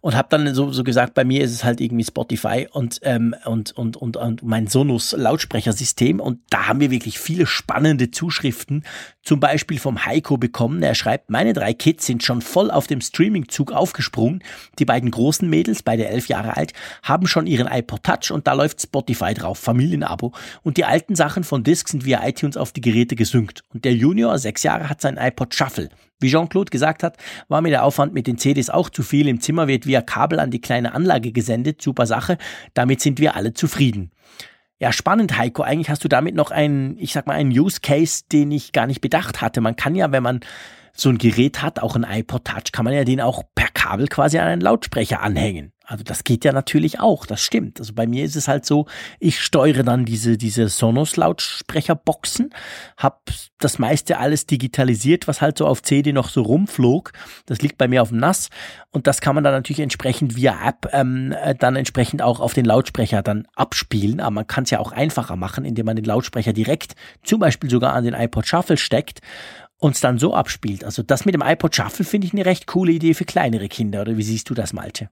Und habe dann so, so gesagt, bei mir ist es halt irgendwie Spotify und ähm, und und und, und mein Sonos Lautsprechersystem. Und da haben wir wirklich viele spannende Zuschriften. Zum Beispiel vom Heiko bekommen. Er schreibt, meine drei Kids sind schon voll auf dem Streaming-Zug aufgesprungen. Die beiden großen Mädels, beide elf Jahre alt, haben schon ihren iPod Touch und da läuft Spotify drauf, Familienabo. Und die alten Sachen von Disc sind via iTunes auf die Geräte gesynkt. Und der Junior, sechs Jahre, hat sein iPod Shuffle. Wie Jean-Claude gesagt hat, war mir der Aufwand mit den CDs auch zu viel. Im Zimmer wird via Kabel an die kleine Anlage gesendet. Super Sache. Damit sind wir alle zufrieden. Ja, spannend, Heiko. Eigentlich hast du damit noch einen, ich sag mal, einen Use Case, den ich gar nicht bedacht hatte. Man kann ja, wenn man so ein Gerät hat, auch ein iPod Touch, kann man ja den auch per Kabel quasi an einen Lautsprecher anhängen. Also das geht ja natürlich auch, das stimmt. Also bei mir ist es halt so, ich steuere dann diese, diese Sonos Lautsprecherboxen, hab das meiste alles digitalisiert, was halt so auf CD noch so rumflog. Das liegt bei mir auf dem NAS und das kann man dann natürlich entsprechend via App ähm, äh, dann entsprechend auch auf den Lautsprecher dann abspielen. Aber man kann es ja auch einfacher machen, indem man den Lautsprecher direkt zum Beispiel sogar an den iPod Shuffle steckt uns dann so abspielt. Also das mit dem iPod Shuffle finde ich eine recht coole Idee für kleinere Kinder. Oder wie siehst du das, Malte?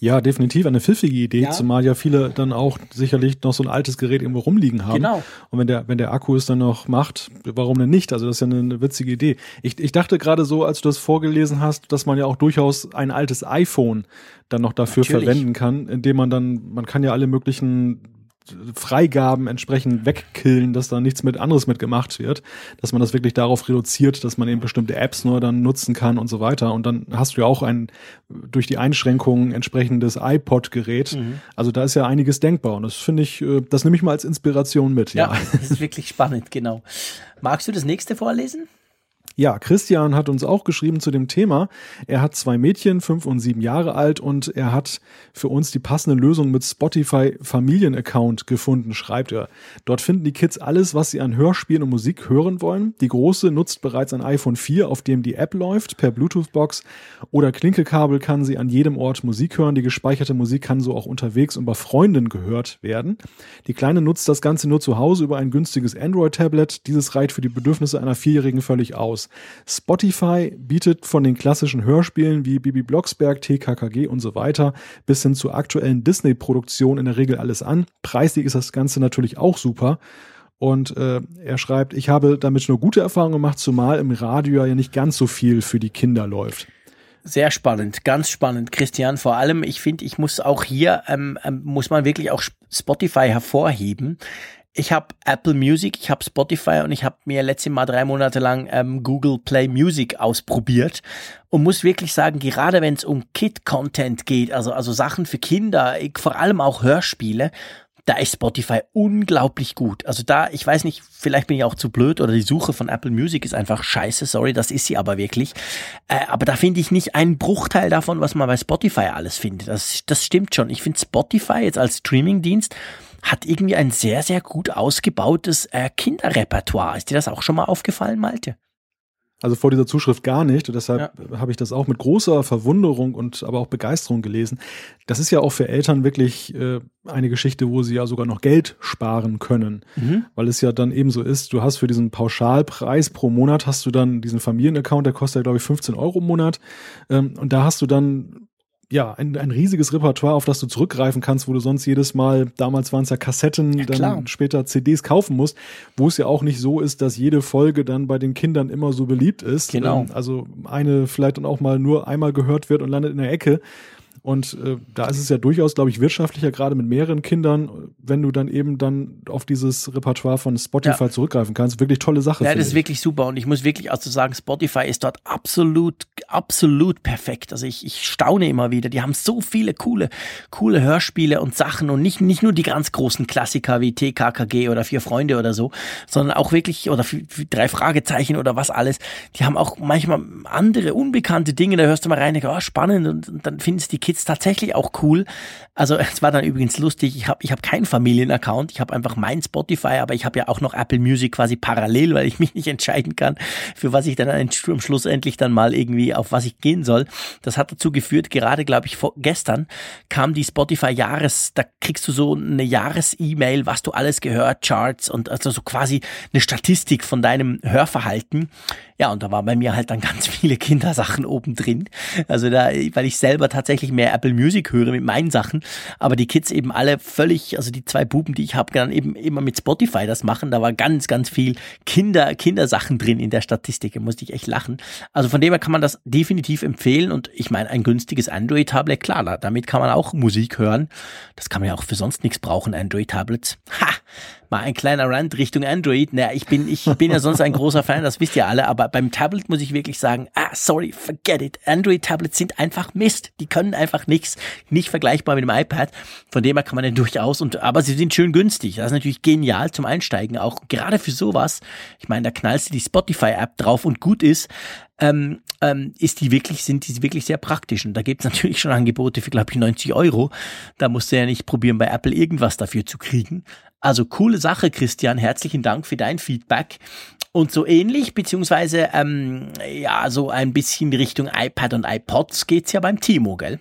Ja, definitiv eine pfiffige Idee, ja. zumal ja viele dann auch sicherlich noch so ein altes Gerät irgendwo rumliegen haben. Genau. Und wenn der, wenn der Akku es dann noch macht, warum denn nicht? Also das ist ja eine, eine witzige Idee. Ich, ich dachte gerade so, als du das vorgelesen hast, dass man ja auch durchaus ein altes iPhone dann noch dafür Natürlich. verwenden kann, indem man dann, man kann ja alle möglichen Freigaben entsprechend wegkillen, dass da nichts mit anderes mitgemacht wird, dass man das wirklich darauf reduziert, dass man eben bestimmte Apps nur dann nutzen kann und so weiter. Und dann hast du ja auch ein durch die Einschränkungen entsprechendes iPod-Gerät. Mhm. Also da ist ja einiges denkbar und das finde ich, äh, das nehme ich mal als Inspiration mit. Ja, ja, das ist wirklich spannend, genau. Magst du das nächste vorlesen? Ja, Christian hat uns auch geschrieben zu dem Thema. Er hat zwei Mädchen, fünf und sieben Jahre alt, und er hat für uns die passende Lösung mit Spotify Familienaccount gefunden, schreibt er. Dort finden die Kids alles, was sie an Hörspielen und Musik hören wollen. Die Große nutzt bereits ein iPhone 4, auf dem die App läuft, per Bluetooth-Box oder Klinkelkabel kann sie an jedem Ort Musik hören. Die gespeicherte Musik kann so auch unterwegs und bei Freunden gehört werden. Die Kleine nutzt das Ganze nur zu Hause über ein günstiges Android-Tablet. Dieses reicht für die Bedürfnisse einer Vierjährigen völlig aus. Spotify bietet von den klassischen Hörspielen wie Bibi Blocksberg, TKKG und so weiter bis hin zu aktuellen Disney-Produktionen in der Regel alles an. Preislich ist das Ganze natürlich auch super. Und äh, er schreibt, ich habe damit nur gute Erfahrungen gemacht, zumal im Radio ja nicht ganz so viel für die Kinder läuft. Sehr spannend, ganz spannend, Christian. Vor allem, ich finde, ich muss auch hier, ähm, ähm, muss man wirklich auch Spotify hervorheben ich habe Apple Music, ich habe Spotify und ich habe mir letztes Mal drei Monate lang ähm, Google Play Music ausprobiert und muss wirklich sagen, gerade wenn es um Kid-Content geht, also, also Sachen für Kinder, vor allem auch Hörspiele, da ist Spotify unglaublich gut. Also da, ich weiß nicht, vielleicht bin ich auch zu blöd oder die Suche von Apple Music ist einfach scheiße, sorry, das ist sie aber wirklich. Äh, aber da finde ich nicht einen Bruchteil davon, was man bei Spotify alles findet. Das, das stimmt schon. Ich finde Spotify jetzt als Streamingdienst hat irgendwie ein sehr, sehr gut ausgebautes äh, Kinderrepertoire. Ist dir das auch schon mal aufgefallen, Malte? Also vor dieser Zuschrift gar nicht. Und deshalb ja. habe ich das auch mit großer Verwunderung und aber auch Begeisterung gelesen. Das ist ja auch für Eltern wirklich äh, eine Geschichte, wo sie ja sogar noch Geld sparen können. Mhm. Weil es ja dann eben so ist, du hast für diesen Pauschalpreis pro Monat hast du dann diesen Familienaccount, der kostet ja, glaube ich, 15 Euro im Monat. Ähm, und da hast du dann ja, ein, ein riesiges Repertoire, auf das du zurückgreifen kannst, wo du sonst jedes Mal, damals waren es ja Kassetten, ja, dann später CDs kaufen musst, wo es ja auch nicht so ist, dass jede Folge dann bei den Kindern immer so beliebt ist. Genau. Ähm, also eine vielleicht dann auch mal nur einmal gehört wird und landet in der Ecke. Und äh, da ist es ja durchaus, glaube ich, wirtschaftlicher, gerade mit mehreren Kindern, wenn du dann eben dann auf dieses Repertoire von Spotify ja. zurückgreifen kannst. Wirklich tolle Sache. Ja, das ist wirklich super. Und ich muss wirklich auch so sagen, Spotify ist dort absolut, absolut perfekt. Also ich, ich staune immer wieder. Die haben so viele coole, coole Hörspiele und Sachen und nicht, nicht nur die ganz großen Klassiker wie TKKG oder Vier Freunde oder so, sondern auch wirklich, oder drei Fragezeichen oder was alles. Die haben auch manchmal andere unbekannte Dinge. Da hörst du mal rein, oh, spannend und, und dann findest du die Kids tatsächlich auch cool. Also es war dann übrigens lustig, ich habe ich hab keinen Familienaccount, ich habe einfach mein Spotify, aber ich habe ja auch noch Apple Music quasi parallel, weil ich mich nicht entscheiden kann, für was ich dann am Schluss endlich dann mal irgendwie auf was ich gehen soll. Das hat dazu geführt, gerade glaube ich vor, gestern kam die Spotify Jahres, da kriegst du so eine Jahres-E-Mail, was du alles gehört, Charts und also so quasi eine Statistik von deinem Hörverhalten. Ja, und da waren bei mir halt dann ganz viele Kindersachen oben drin. Also da, weil ich selber tatsächlich mehr Apple Music höre mit meinen Sachen, aber die Kids eben alle völlig, also die zwei Buben, die ich habe, dann eben immer mit Spotify das machen. Da war ganz, ganz viel Kinder, Kindersachen drin in der Statistik. Da musste ich echt lachen. Also von dem her kann man das definitiv empfehlen und ich meine, ein günstiges Android-Tablet, klar, damit kann man auch Musik hören. Das kann man ja auch für sonst nichts brauchen, Android-Tablets. Ha! Mal ein kleiner Rant Richtung Android. Naja, ich bin, ich bin ja sonst ein großer Fan, das wisst ihr alle, aber beim Tablet muss ich wirklich sagen, ah, sorry, forget it. Android-Tablets sind einfach Mist. Die können einfach nichts. Nicht vergleichbar mit dem iPad. Von dem her kann man den durchaus und, aber sie sind schön günstig. Das ist natürlich genial zum Einsteigen. Auch gerade für sowas. Ich meine, da knallst du die Spotify-App drauf und gut ist ähm, ähm, ist die wirklich, sind die wirklich sehr praktisch. Und da gibt es natürlich schon Angebote für, glaube ich, 90 Euro. Da musst du ja nicht probieren, bei Apple irgendwas dafür zu kriegen. Also coole Sache, Christian. Herzlichen Dank für dein Feedback. Und so ähnlich, beziehungsweise ähm, ja, so ein bisschen Richtung iPad und iPods geht's ja beim Timo, gell?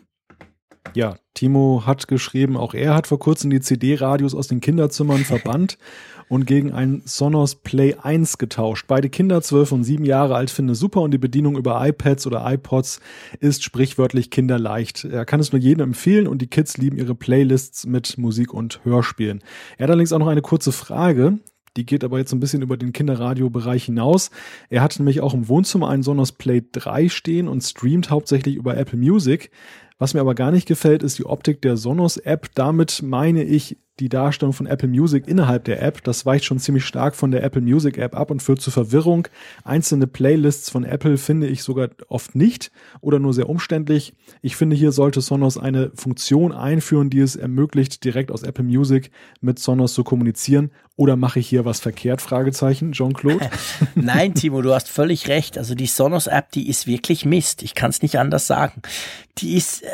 Ja, Timo hat geschrieben, auch er hat vor kurzem die CD-Radios aus den Kinderzimmern verbannt und gegen ein Sonos Play 1 getauscht. Beide Kinder, 12 und 7 Jahre alt, finden es super und die Bedienung über iPads oder iPods ist sprichwörtlich kinderleicht. Er kann es nur jedem empfehlen und die Kids lieben ihre Playlists mit Musik und Hörspielen. Er hat allerdings auch noch eine kurze Frage. Die geht aber jetzt ein bisschen über den Kinderradiobereich hinaus. Er hat nämlich auch im Wohnzimmer einen Sonos Play 3 stehen und streamt hauptsächlich über Apple Music. Was mir aber gar nicht gefällt, ist die Optik der Sonos App. Damit meine ich die Darstellung von Apple Music innerhalb der App. Das weicht schon ziemlich stark von der Apple Music App ab und führt zu Verwirrung. Einzelne Playlists von Apple finde ich sogar oft nicht oder nur sehr umständlich. Ich finde, hier sollte Sonos eine Funktion einführen, die es ermöglicht, direkt aus Apple Music mit Sonos zu kommunizieren. Oder mache ich hier was verkehrt? Fragezeichen, Jean-Claude. Nein, Timo, du hast völlig recht. Also die Sonos App, die ist wirklich Mist. Ich kann es nicht anders sagen. Die ist, äh,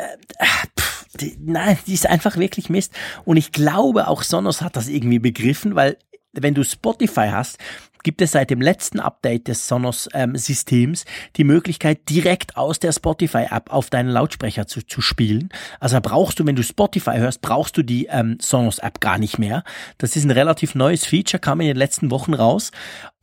pff, die, nein, die ist einfach wirklich Mist. Und ich glaube, auch Sonos hat das irgendwie begriffen, weil wenn du Spotify hast, gibt es seit dem letzten Update des Sonos-Systems ähm, die Möglichkeit, direkt aus der Spotify-App auf deinen Lautsprecher zu, zu spielen. Also brauchst du, wenn du Spotify hörst, brauchst du die ähm, Sonos-App gar nicht mehr. Das ist ein relativ neues Feature, kam in den letzten Wochen raus.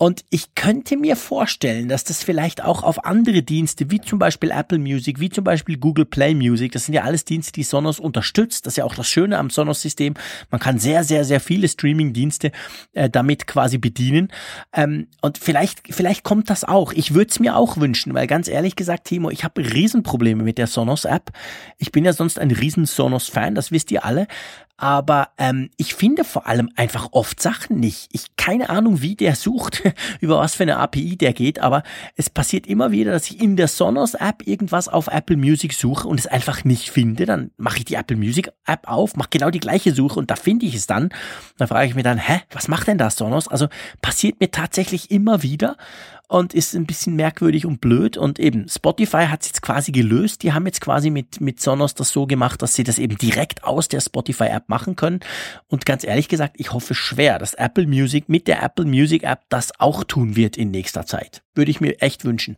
Und ich könnte mir vorstellen, dass das vielleicht auch auf andere Dienste, wie zum Beispiel Apple Music, wie zum Beispiel Google Play Music, das sind ja alles Dienste, die Sonos unterstützt. Das ist ja auch das Schöne am Sonos-System. Man kann sehr, sehr, sehr viele Streaming-Dienste äh, damit quasi bedienen. Ähm, und vielleicht, vielleicht kommt das auch. Ich würde es mir auch wünschen, weil ganz ehrlich gesagt, Timo, ich habe Riesenprobleme mit der Sonos-App. Ich bin ja sonst ein riesen Sonos-Fan, das wisst ihr alle aber ähm, ich finde vor allem einfach oft Sachen nicht. Ich keine Ahnung, wie der sucht, über was für eine API der geht, aber es passiert immer wieder, dass ich in der Sonos App irgendwas auf Apple Music suche und es einfach nicht finde. Dann mache ich die Apple Music App auf, mache genau die gleiche Suche und da finde ich es dann. Da frage ich mich dann, hä, was macht denn das Sonos? Also passiert mir tatsächlich immer wieder und ist ein bisschen merkwürdig und blöd. Und eben, Spotify hat es jetzt quasi gelöst. Die haben jetzt quasi mit, mit Sonos das so gemacht, dass sie das eben direkt aus der Spotify-App machen können. Und ganz ehrlich gesagt, ich hoffe schwer, dass Apple Music mit der Apple Music App das auch tun wird in nächster Zeit. Würde ich mir echt wünschen.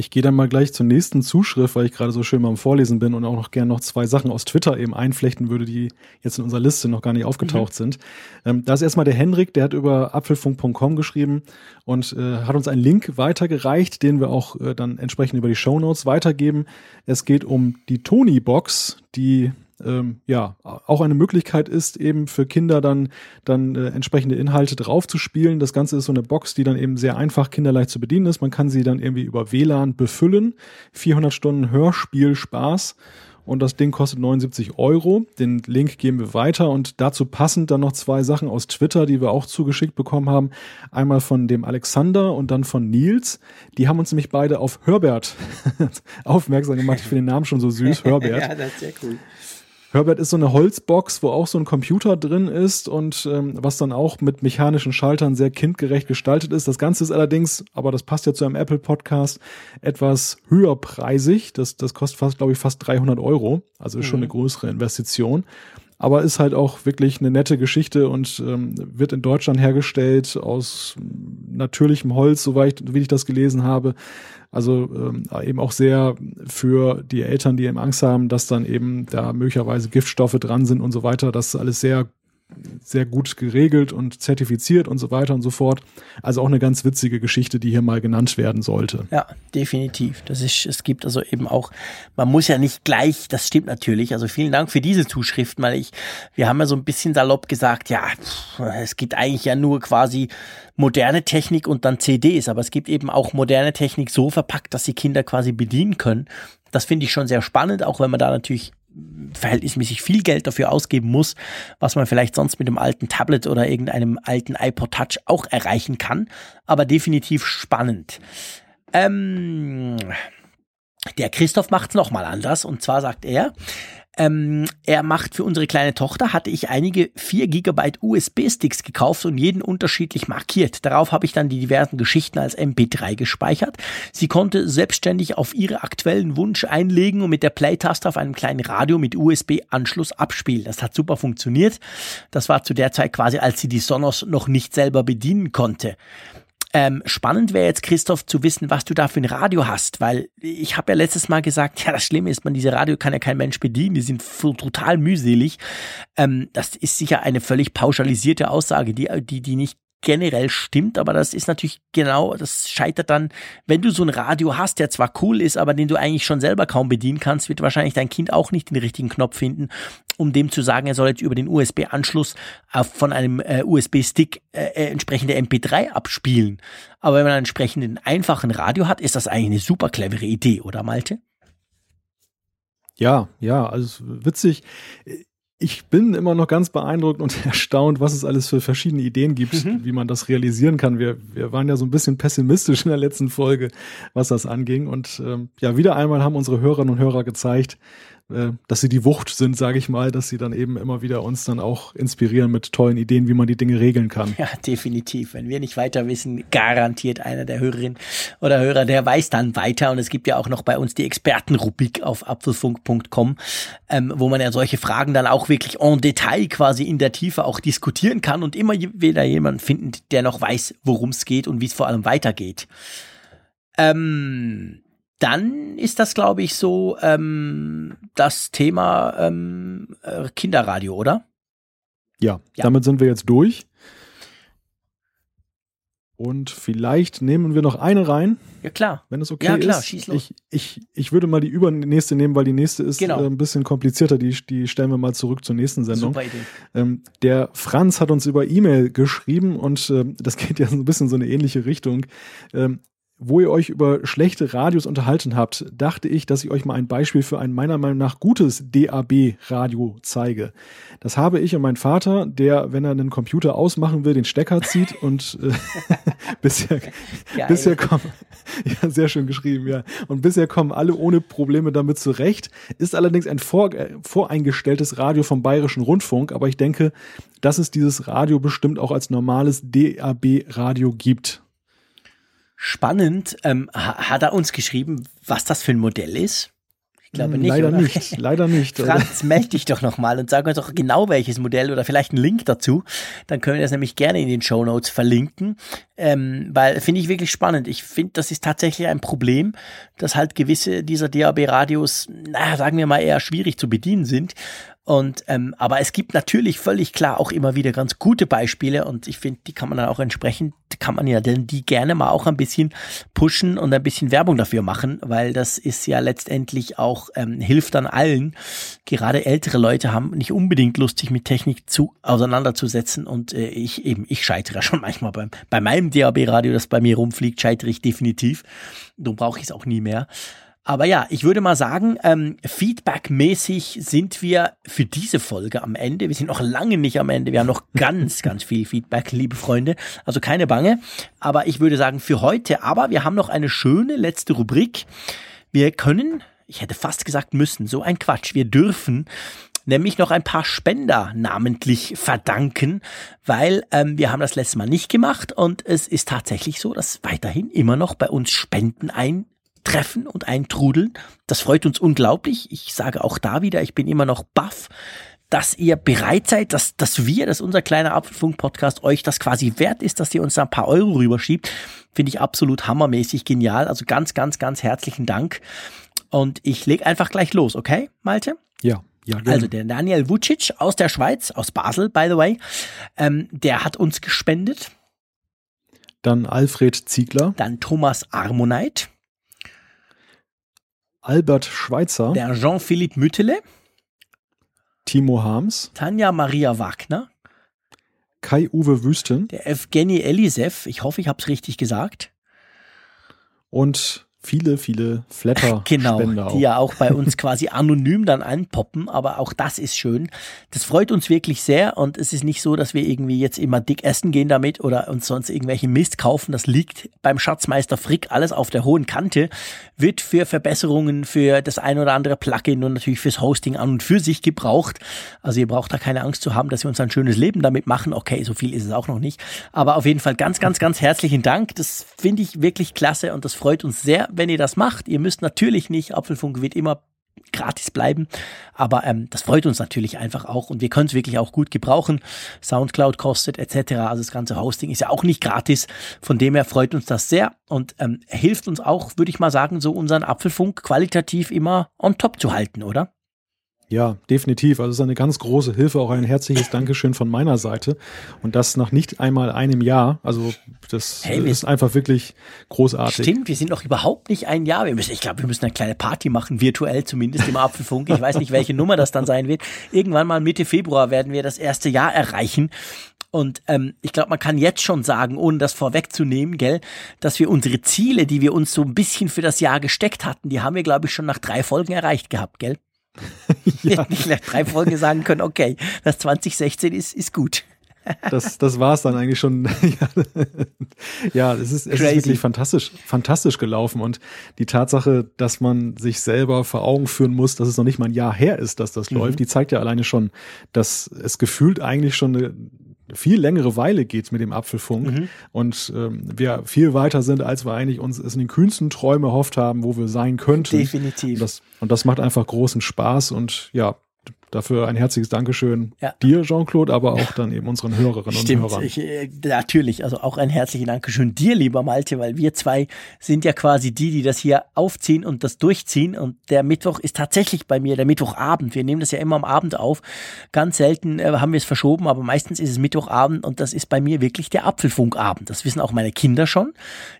Ich gehe dann mal gleich zur nächsten Zuschrift, weil ich gerade so schön beim Vorlesen bin und auch noch gerne noch zwei Sachen aus Twitter eben einflechten würde, die jetzt in unserer Liste noch gar nicht aufgetaucht mhm. sind. Ähm, da ist erstmal der Henrik, der hat über apfelfunk.com geschrieben und äh, hat uns einen Link weitergereicht, den wir auch äh, dann entsprechend über die Show Notes weitergeben. Es geht um die Tony-Box, die ähm, ja auch eine Möglichkeit ist, eben für Kinder dann, dann äh, entsprechende Inhalte draufzuspielen. Das Ganze ist so eine Box, die dann eben sehr einfach kinderleicht zu bedienen ist. Man kann sie dann irgendwie über WLAN befüllen. 400 Stunden Hörspiel Spaß. Und das Ding kostet 79 Euro. Den Link geben wir weiter und dazu passend dann noch zwei Sachen aus Twitter, die wir auch zugeschickt bekommen haben. Einmal von dem Alexander und dann von Nils. Die haben uns nämlich beide auf Herbert aufmerksam gemacht. Ich finde den Namen schon so süß, Herbert. ja, das ist sehr cool. Herbert ist so eine Holzbox, wo auch so ein Computer drin ist und ähm, was dann auch mit mechanischen Schaltern sehr kindgerecht gestaltet ist. Das Ganze ist allerdings, aber das passt ja zu einem Apple Podcast, etwas höherpreisig. Das, das kostet fast, glaube ich, fast 300 Euro. Also ist schon mhm. eine größere Investition. Aber ist halt auch wirklich eine nette Geschichte und ähm, wird in Deutschland hergestellt aus natürlichem Holz, soweit wie ich das gelesen habe. Also ähm, eben auch sehr für die Eltern, die eben Angst haben, dass dann eben da möglicherweise Giftstoffe dran sind und so weiter. Das ist alles sehr sehr gut geregelt und zertifiziert und so weiter und so fort. Also auch eine ganz witzige Geschichte, die hier mal genannt werden sollte. Ja, definitiv. Das ist, es gibt also eben auch, man muss ja nicht gleich, das stimmt natürlich. Also vielen Dank für diese Zuschriften, weil ich, wir haben ja so ein bisschen salopp gesagt, ja, es gibt eigentlich ja nur quasi moderne Technik und dann CDs, aber es gibt eben auch moderne Technik so verpackt, dass sie Kinder quasi bedienen können. Das finde ich schon sehr spannend, auch wenn man da natürlich verhältnismäßig viel Geld dafür ausgeben muss, was man vielleicht sonst mit dem alten Tablet oder irgendeinem alten iPod Touch auch erreichen kann. Aber definitiv spannend. Ähm, der Christoph macht es nochmal anders und zwar sagt er, ähm, er macht für unsere kleine Tochter, hatte ich einige 4 GB USB-Sticks gekauft und jeden unterschiedlich markiert. Darauf habe ich dann die diversen Geschichten als MP3 gespeichert. Sie konnte selbstständig auf ihre aktuellen Wunsch einlegen und mit der Play-Taste auf einem kleinen Radio mit USB-Anschluss abspielen. Das hat super funktioniert. Das war zu der Zeit quasi, als sie die Sonos noch nicht selber bedienen konnte. Ähm, spannend wäre jetzt, Christoph, zu wissen, was du da für ein Radio hast, weil ich habe ja letztes Mal gesagt, ja, das Schlimme ist, man, diese Radio kann ja kein Mensch bedienen, die sind total mühselig. Ähm, das ist sicher eine völlig pauschalisierte Aussage, die, die, die nicht generell stimmt, aber das ist natürlich genau, das scheitert dann, wenn du so ein Radio hast, der zwar cool ist, aber den du eigentlich schon selber kaum bedienen kannst, wird wahrscheinlich dein Kind auch nicht den richtigen Knopf finden, um dem zu sagen, er soll jetzt über den USB-Anschluss von einem äh, USB-Stick äh, äh entsprechende MP3 abspielen. Aber wenn man einen entsprechenden einfachen Radio hat, ist das eigentlich eine super clevere Idee, oder Malte? Ja, ja, also witzig ich bin immer noch ganz beeindruckt und erstaunt, was es alles für verschiedene Ideen gibt, mhm. wie man das realisieren kann. Wir, wir waren ja so ein bisschen pessimistisch in der letzten Folge, was das anging. Und ähm, ja, wieder einmal haben unsere Hörerinnen und Hörer gezeigt, äh, dass sie die Wucht sind, sage ich mal, dass sie dann eben immer wieder uns dann auch inspirieren mit tollen Ideen, wie man die Dinge regeln kann. Ja, definitiv. Wenn wir nicht weiter wissen, garantiert einer der Hörerinnen oder Hörer, der weiß dann weiter. Und es gibt ja auch noch bei uns die Expertenrubrik auf apfelfunk.com, ähm, wo man ja solche Fragen dann auch wirklich en Detail quasi in der Tiefe auch diskutieren kann und immer wieder jemanden finden, der noch weiß, worum es geht und wie es vor allem weitergeht. Ähm, dann ist das, glaube ich, so ähm, das Thema ähm, äh, Kinderradio, oder? Ja, ja, damit sind wir jetzt durch. Und vielleicht nehmen wir noch eine rein. Ja, klar. Wenn es okay ja, klar, ist. Schieß los. Ich, ich, ich würde mal die übernächste nehmen, weil die nächste ist genau. äh, ein bisschen komplizierter. Die, die stellen wir mal zurück zur nächsten Sendung. Super Idee. Ähm, der Franz hat uns über E-Mail geschrieben und äh, das geht ja so ein bisschen so eine ähnliche Richtung. Ähm, wo ihr euch über schlechte Radios unterhalten habt, dachte ich, dass ich euch mal ein Beispiel für ein meiner Meinung nach gutes DAB-Radio zeige. Das habe ich und mein Vater, der, wenn er einen Computer ausmachen will, den Stecker zieht und äh, bisher, bisher kommen, ja, sehr schön geschrieben, ja. Und bisher kommen alle ohne Probleme damit zurecht. Ist allerdings ein vor, äh, voreingestelltes Radio vom Bayerischen Rundfunk, aber ich denke, dass es dieses Radio bestimmt auch als normales DAB-Radio gibt spannend. Ähm, hat er uns geschrieben, was das für ein Modell ist? Ich glaube hm, nicht. Leider oder? nicht, leider nicht. Franz, melde dich doch nochmal und sag uns doch genau welches Modell oder vielleicht einen Link dazu. Dann können wir das nämlich gerne in den Show Notes verlinken, ähm, weil finde ich wirklich spannend. Ich finde, das ist tatsächlich ein Problem, dass halt gewisse dieser DAB-Radios, naja, sagen wir mal, eher schwierig zu bedienen sind und ähm, aber es gibt natürlich völlig klar auch immer wieder ganz gute Beispiele und ich finde, die kann man dann auch entsprechend, kann man ja denn die gerne mal auch ein bisschen pushen und ein bisschen Werbung dafür machen, weil das ist ja letztendlich auch ähm, hilft dann allen. Gerade ältere Leute haben nicht unbedingt Lust, sich mit Technik zu auseinanderzusetzen und äh, ich eben ich scheitere schon manchmal beim bei meinem DAB-Radio, das bei mir rumfliegt, scheitere ich definitiv. Darum brauche ich es auch nie mehr. Aber ja, ich würde mal sagen, ähm, feedbackmäßig sind wir für diese Folge am Ende. Wir sind noch lange nicht am Ende. Wir haben noch ganz, ganz viel Feedback, liebe Freunde. Also keine Bange. Aber ich würde sagen für heute. Aber wir haben noch eine schöne letzte Rubrik. Wir können, ich hätte fast gesagt müssen, so ein Quatsch. Wir dürfen nämlich noch ein paar Spender namentlich verdanken, weil ähm, wir haben das letzte Mal nicht gemacht und es ist tatsächlich so, dass weiterhin immer noch bei uns Spenden eintreffen und eintrudeln. Das freut uns unglaublich. Ich sage auch da wieder, ich bin immer noch baff, dass ihr bereit seid, dass, dass wir, dass unser kleiner Apfelfunk-Podcast euch das quasi wert ist, dass ihr uns da ein paar Euro rüberschiebt. Finde ich absolut hammermäßig genial. Also ganz, ganz, ganz herzlichen Dank. Und ich leg einfach gleich los, okay, Malte? Ja. Ja. Also der Daniel Vucic aus der Schweiz, aus Basel, by the way, ähm, der hat uns gespendet. Dann Alfred Ziegler. Dann Thomas Armoneit. Albert Schweitzer. Der Jean-Philippe Müttele. Timo Harms. Tanja Maria Wagner. Kai-Uwe Wüsten. Der Evgeny Elisev. Ich hoffe, ich habe es richtig gesagt. Und viele, viele Flatter. Genau, Spender die ja auch bei uns quasi anonym dann anpoppen, aber auch das ist schön. Das freut uns wirklich sehr und es ist nicht so, dass wir irgendwie jetzt immer dick essen gehen damit oder uns sonst irgendwelche Mist kaufen. Das liegt beim Schatzmeister Frick alles auf der hohen Kante, wird für Verbesserungen für das ein oder andere Plugin und natürlich fürs Hosting an und für sich gebraucht. Also ihr braucht da keine Angst zu haben, dass wir uns ein schönes Leben damit machen. Okay, so viel ist es auch noch nicht. Aber auf jeden Fall ganz, ganz, ganz herzlichen Dank. Das finde ich wirklich klasse und das freut uns sehr, wenn ihr das macht. Ihr müsst natürlich nicht, Apfelfunk wird immer gratis bleiben. Aber ähm, das freut uns natürlich einfach auch und wir können es wirklich auch gut gebrauchen. Soundcloud kostet etc. Also das ganze Hosting ist ja auch nicht gratis. Von dem her freut uns das sehr und ähm, hilft uns auch, würde ich mal sagen, so unseren Apfelfunk qualitativ immer on top zu halten, oder? Ja, definitiv. Also es ist eine ganz große Hilfe, auch ein herzliches Dankeschön von meiner Seite. Und das nach nicht einmal einem Jahr. Also das Hey, ist einfach wirklich großartig. Stimmt, wir sind noch überhaupt nicht ein Jahr. Wir müssen, ich glaube, wir müssen eine kleine Party machen, virtuell zumindest im Apfelfunk. Ich weiß nicht, welche Nummer das dann sein wird. Irgendwann mal Mitte Februar werden wir das erste Jahr erreichen. Und ähm, ich glaube, man kann jetzt schon sagen, ohne das vorwegzunehmen, gell, dass wir unsere Ziele, die wir uns so ein bisschen für das Jahr gesteckt hatten, die haben wir, glaube ich, schon nach drei Folgen erreicht gehabt, gell? Nicht nach drei Folgen sagen können, okay, das 2016 ist, ist gut. Das, das war es dann eigentlich schon. ja, ja, es ist, es ist wirklich fantastisch, fantastisch gelaufen. Und die Tatsache, dass man sich selber vor Augen führen muss, dass es noch nicht mal ein Jahr her ist, dass das läuft, die zeigt ja alleine schon, dass es gefühlt eigentlich schon eine viel längere Weile geht mit dem Apfelfunk und ähm, wir viel weiter sind, als wir eigentlich uns es in den kühnsten Träumen erhofft haben, wo wir sein könnten. Definitiv. Und das, und das macht einfach großen Spaß und ja, dafür ein herzliches Dankeschön Ja. dir, Jean-Claude, aber auch dann eben unseren Hörerinnen Stimmt, und Hörern. ich, äh, natürlich. Also auch ein herzlichen Dankeschön dir, lieber Malte, weil wir zwei sind ja quasi die, die das hier aufziehen und das durchziehen. Und der Mittwoch ist tatsächlich bei mir der Mittwochabend. Wir nehmen das ja immer am Abend auf. Ganz selten äh, haben wir es verschoben, aber meistens ist es Mittwochabend und das ist bei mir wirklich der Apfelfunkabend. Das wissen auch meine Kinder schon.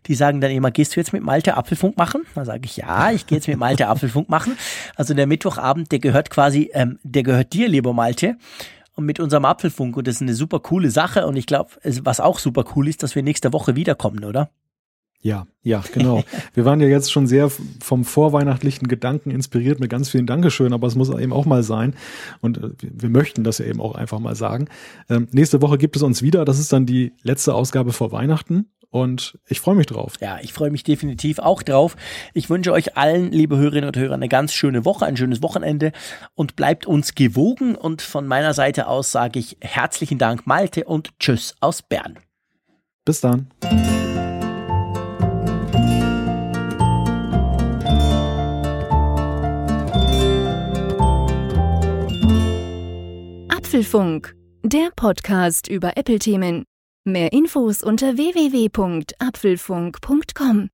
Die sagen dann immer, gehst du jetzt mit Malte Apfelfunk machen? Dann sage ich, ja, ich gehe jetzt mit Malte Apfelfunk machen. Also der Mittwochabend, der gehört quasi, ähm, der gehört dir, lieber Malte und mit unserem Apfelfunk. Und das ist eine super coole Sache. Und ich glaube, was auch super cool ist, dass wir nächste Woche wiederkommen, oder? Ja, ja, genau. Wir waren ja jetzt schon sehr vom vorweihnachtlichen Gedanken inspiriert mit ganz vielen Dankeschön, aber es muss eben auch mal sein. Und äh, wir wir möchten das ja eben auch einfach mal sagen. Ähm, nächste Woche gibt es uns wieder. Das ist dann die letzte Ausgabe vor Weihnachten. Und ich freue mich drauf. Ja, ich freue mich definitiv auch drauf. Ich wünsche euch allen, liebe Hörerinnen und Hörer, eine ganz schöne Woche, ein schönes Wochenende und bleibt uns gewogen. Und von meiner Seite aus sage ich herzlichen Dank, Malte, und Tschüss aus Bern. Bis dann. Apfelfunk, der Podcast über Apple-Themen. Mehr Infos unter www.apfelfunk.com.